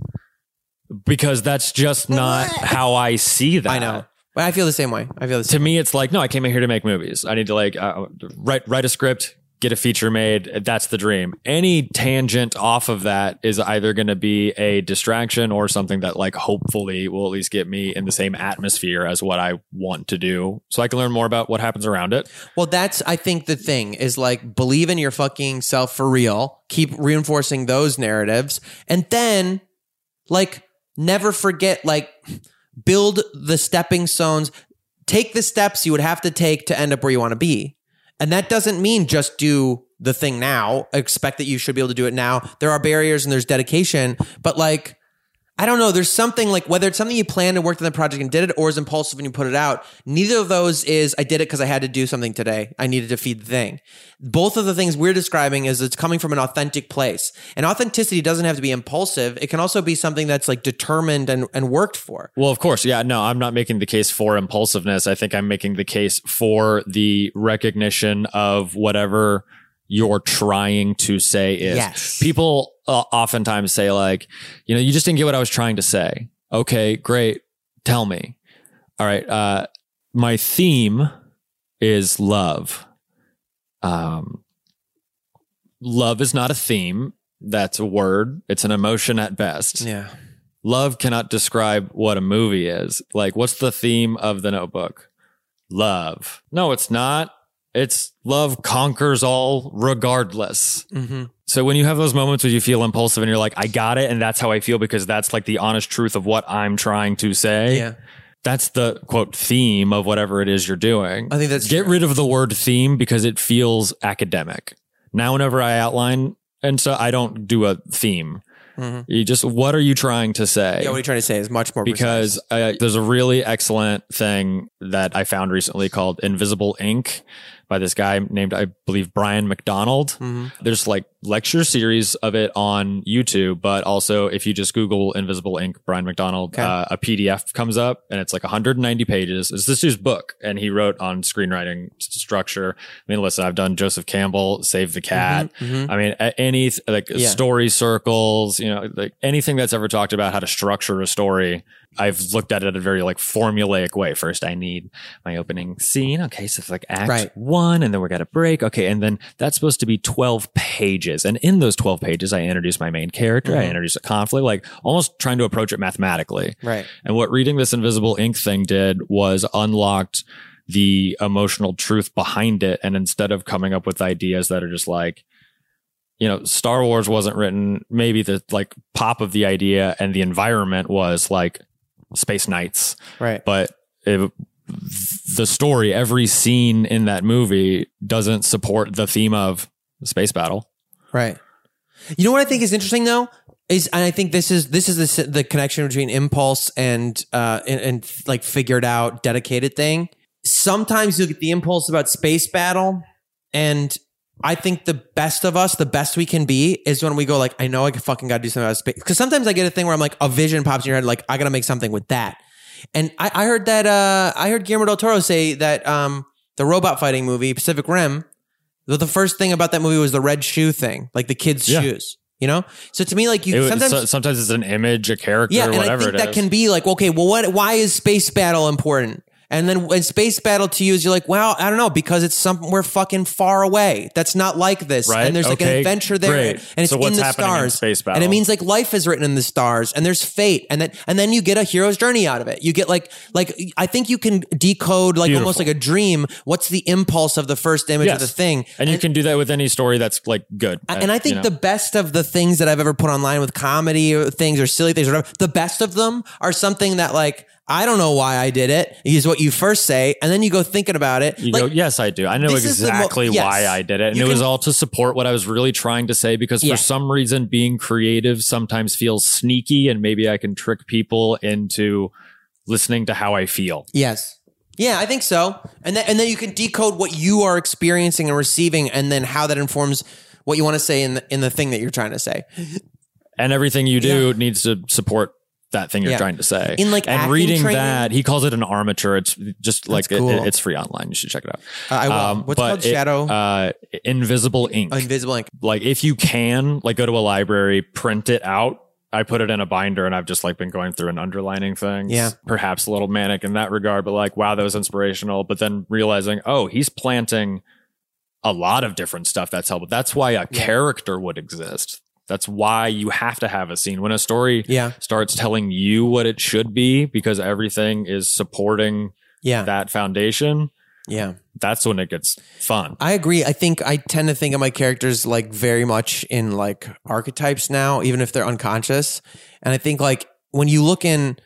because that's just not how i see that I know, but I feel the same way. I feel the same. to me it's like no i came in here to make movies i need to like uh, write write a script get a feature made that's the dream any tangent off of that is either going to be a distraction or something that like hopefully will at least get me in the same atmosphere as what i want to do so i can learn more about what happens around it Well, that's I think the thing is like believe in your fucking self for real. Keep reinforcing those narratives, and then like never forget like build the stepping stones. Take the steps you would have to take to end up where you want to be, and that doesn't mean just do the thing now. Expect that you should be able to do it now. There are barriers and there's dedication, but like. I don't know. There's something like whether it's something you planned and worked on the project and did it, or is impulsive and you put it out. Neither of those is I did it because I had to do something today. I needed to feed the thing. Both of the things we're describing is it's coming from an authentic place. And authenticity doesn't have to be impulsive. It can also be something that's like determined and, and worked for. Well, of course. Yeah. No, I'm not making the case for impulsiveness. I think I'm making the case for the recognition of whatever you're trying to say is. Yes. People oftentimes say, like, you know, you just didn't get what I was trying to say. Okay, great. Tell me. All right. Uh, my theme is love. Um, love is not a theme. That's a word. It's an emotion at best Yeah. love cannot describe what a movie is. Like, what's the theme of the notebook? Love. No, it's not. It's love conquers all regardless. Mm-hmm. So when you have those moments where you feel impulsive and you're like, I got it, and that's how I feel because that's like the honest truth of what I'm trying to say. Yeah. That's the quote theme of whatever it is you're doing. I think that's Get true. rid of the word theme because it feels academic. Now, whenever I outline, and so I don't do a theme. Mhm. You just, what are you trying to say? Yeah. What are you trying to say is much more because uh, there's a really excellent thing that I found recently called Invisible Ink by this guy named, I believe, Brian McDonald. Mm-hmm. There's like lecture series of it on YouTube, but also if you just Google Invisible Ink, Brian McDonald, Okay. uh, a PDF comes up and it's like 190 pages. It's this dude's book and he wrote on screenwriting structure. I mean, listen, I've done Joseph Campbell, Save the Cat. Mhm. I mean, any like Yeah. story circles, you know, like anything that's ever talked about how to structure a story. I've looked at it in a very like formulaic way. First, I need my opening scene. Okay. So it's like act Right. one and then we got a break. Okay. And then that's supposed to be 12 pages. And in those 12 pages, I introduce my main character. I Mhm. introduce a conflict, like almost trying to approach it mathematically. Right. And what reading this invisible ink thing did was unlocked the emotional truth behind it. And instead of coming up with ideas that are just like, you know, Star Wars wasn't written, maybe the like pop of the idea and the environment was like Space Knights, Right. but it, the story, every scene in that movie doesn't support the theme of space battle. Right. You know what I think is interesting though is, and I think this is this is the the connection between impulse and uh and, and like figured out dedicated thing. Sometimes you get the impulse about space battle, and I think the best of us, the best we can be, is when we go like, I know I fucking got to do something about space. Because sometimes I get a thing where I'm like, a vision pops in your head, like I got to make something with that. And I, I heard that uh I heard Guillermo del Toro say that um the robot fighting movie Pacific Rim the, the first thing about that movie was the red shoe thing, like the kids' Yeah. shoes. You know, so to me, like you It sometimes, so- sometimes it's an image, a character, yeah, and I whatever think that is. can be like, okay, well, what? Why is space battle important? And then when space battle to you is you're like, well, I don't know, because it's somewhere fucking far away. That's not like this. Right. And there's like an adventure there. Great. And it's So in the happening in stars. space And it means like life is written in the stars and there's fate. And then and then you get a hero's journey out of it. You get like like I think you can decode like almost like a dream. What's the impulse of the first image of the thing? and you can do that with any story that's like good. And I think you know. the best of the things that I've ever put online with comedy or things or silly things or whatever, the best of them are something that like I don't know why I did it is what you first say, and then you go thinking about it. You like, go, yes, I do. I know the mo- exactly yes. why I did it. And You it was all to support what I was really trying to say because Yeah. for some reason being creative sometimes feels sneaky and maybe I can trick people into listening to how I feel. Yes. Yeah, I think so. And then and then you can decode what you are experiencing and receiving, and then how that informs what you want to say in the in the thing that you're trying to say. And everything you do needs to support that thing you're Yeah. trying to say. In, like, and reading training- that, he calls it an armature. It's just like cool. it- it's free online. You should check it out. Uh, I will. Um, What's it called? Shadow? uh, Invisible Ink. Invisible ink. like if you can like go to a library print it out i put it in a binder and i've just like been going through and underlining things Yeah. perhaps a little manic in that regard but like wow that was inspirational but then realizing oh he's planting a lot of different stuff that's helpful that's why a character would exist that's why you have to have a scene when a story Yeah. starts telling you what it should be because everything is supporting Yeah. that foundation yeah. that's when it gets fun I agree. I think I tend to think of my characters like very much in like archetypes now, even if they're unconscious. And I think like when you look in,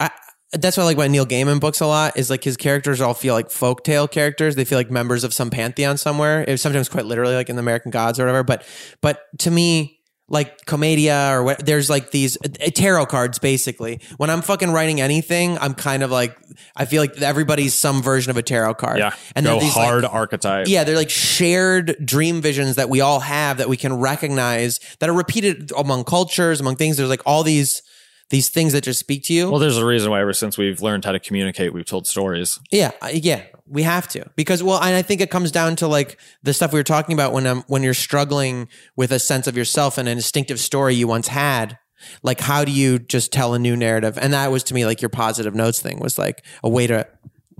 I, that's why I like my Neil Gaiman books a lot. Is like his characters all feel like folktale characters. They feel like members of some pantheon somewhere. It's sometimes quite literally like in the American Gods or whatever. But but to me. Like Comedia or what, there's like these uh, tarot cards basically. When I'm fucking writing anything, I'm kind of like, I feel like everybody's some version of a tarot card. yeah And go they're these, like, hard archetype yeah, they're like shared dream visions that we all have that we can recognize that are repeated among cultures, among things. There's like all these these things that just speak to you. Well, there's a reason why ever since we've learned how to communicate, we've told stories. yeah, uh, yeah, we have to because well, and I think it comes down to like the stuff we were talking about when um when you're struggling with a sense of yourself and an instinctive story you once had. Like, how do you just tell a new narrative? And that was to me like your positive notes thing was like a way to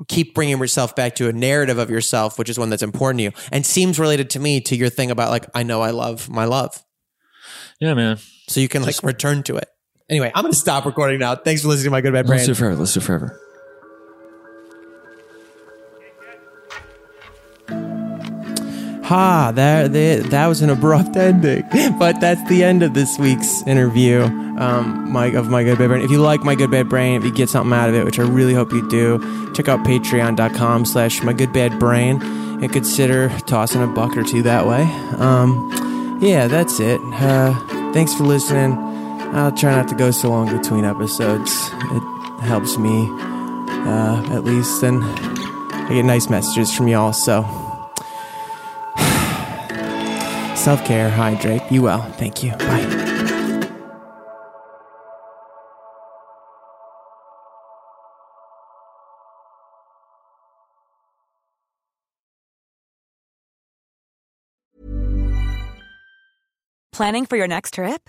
keep bringing yourself back to a narrative of yourself, which is one that's important to you and seems related to me to your thing about like, I know I love my love. Yeah, man. So you can like return to it. Anyway, I'm going to stop recording now. Thanks for listening to my good bad brain. forever. Let's do forever. Ha, that, that that was an abrupt ending, but that's the end of this week's interview. Um, my of my good bad brain. If you like my good bad brain, if you get something out of it, which I really hope you do, check out Patreon.com/slash my good bad brain and consider tossing a buck or two that way. Um, yeah, that's it. Uh, thanks for listening. I'll try not to go so long between episodes. It helps me, uh, at least, and I get nice messages from y'all. So. self care, hydrate. You well. Thank you. Bye. Planning for your next trip?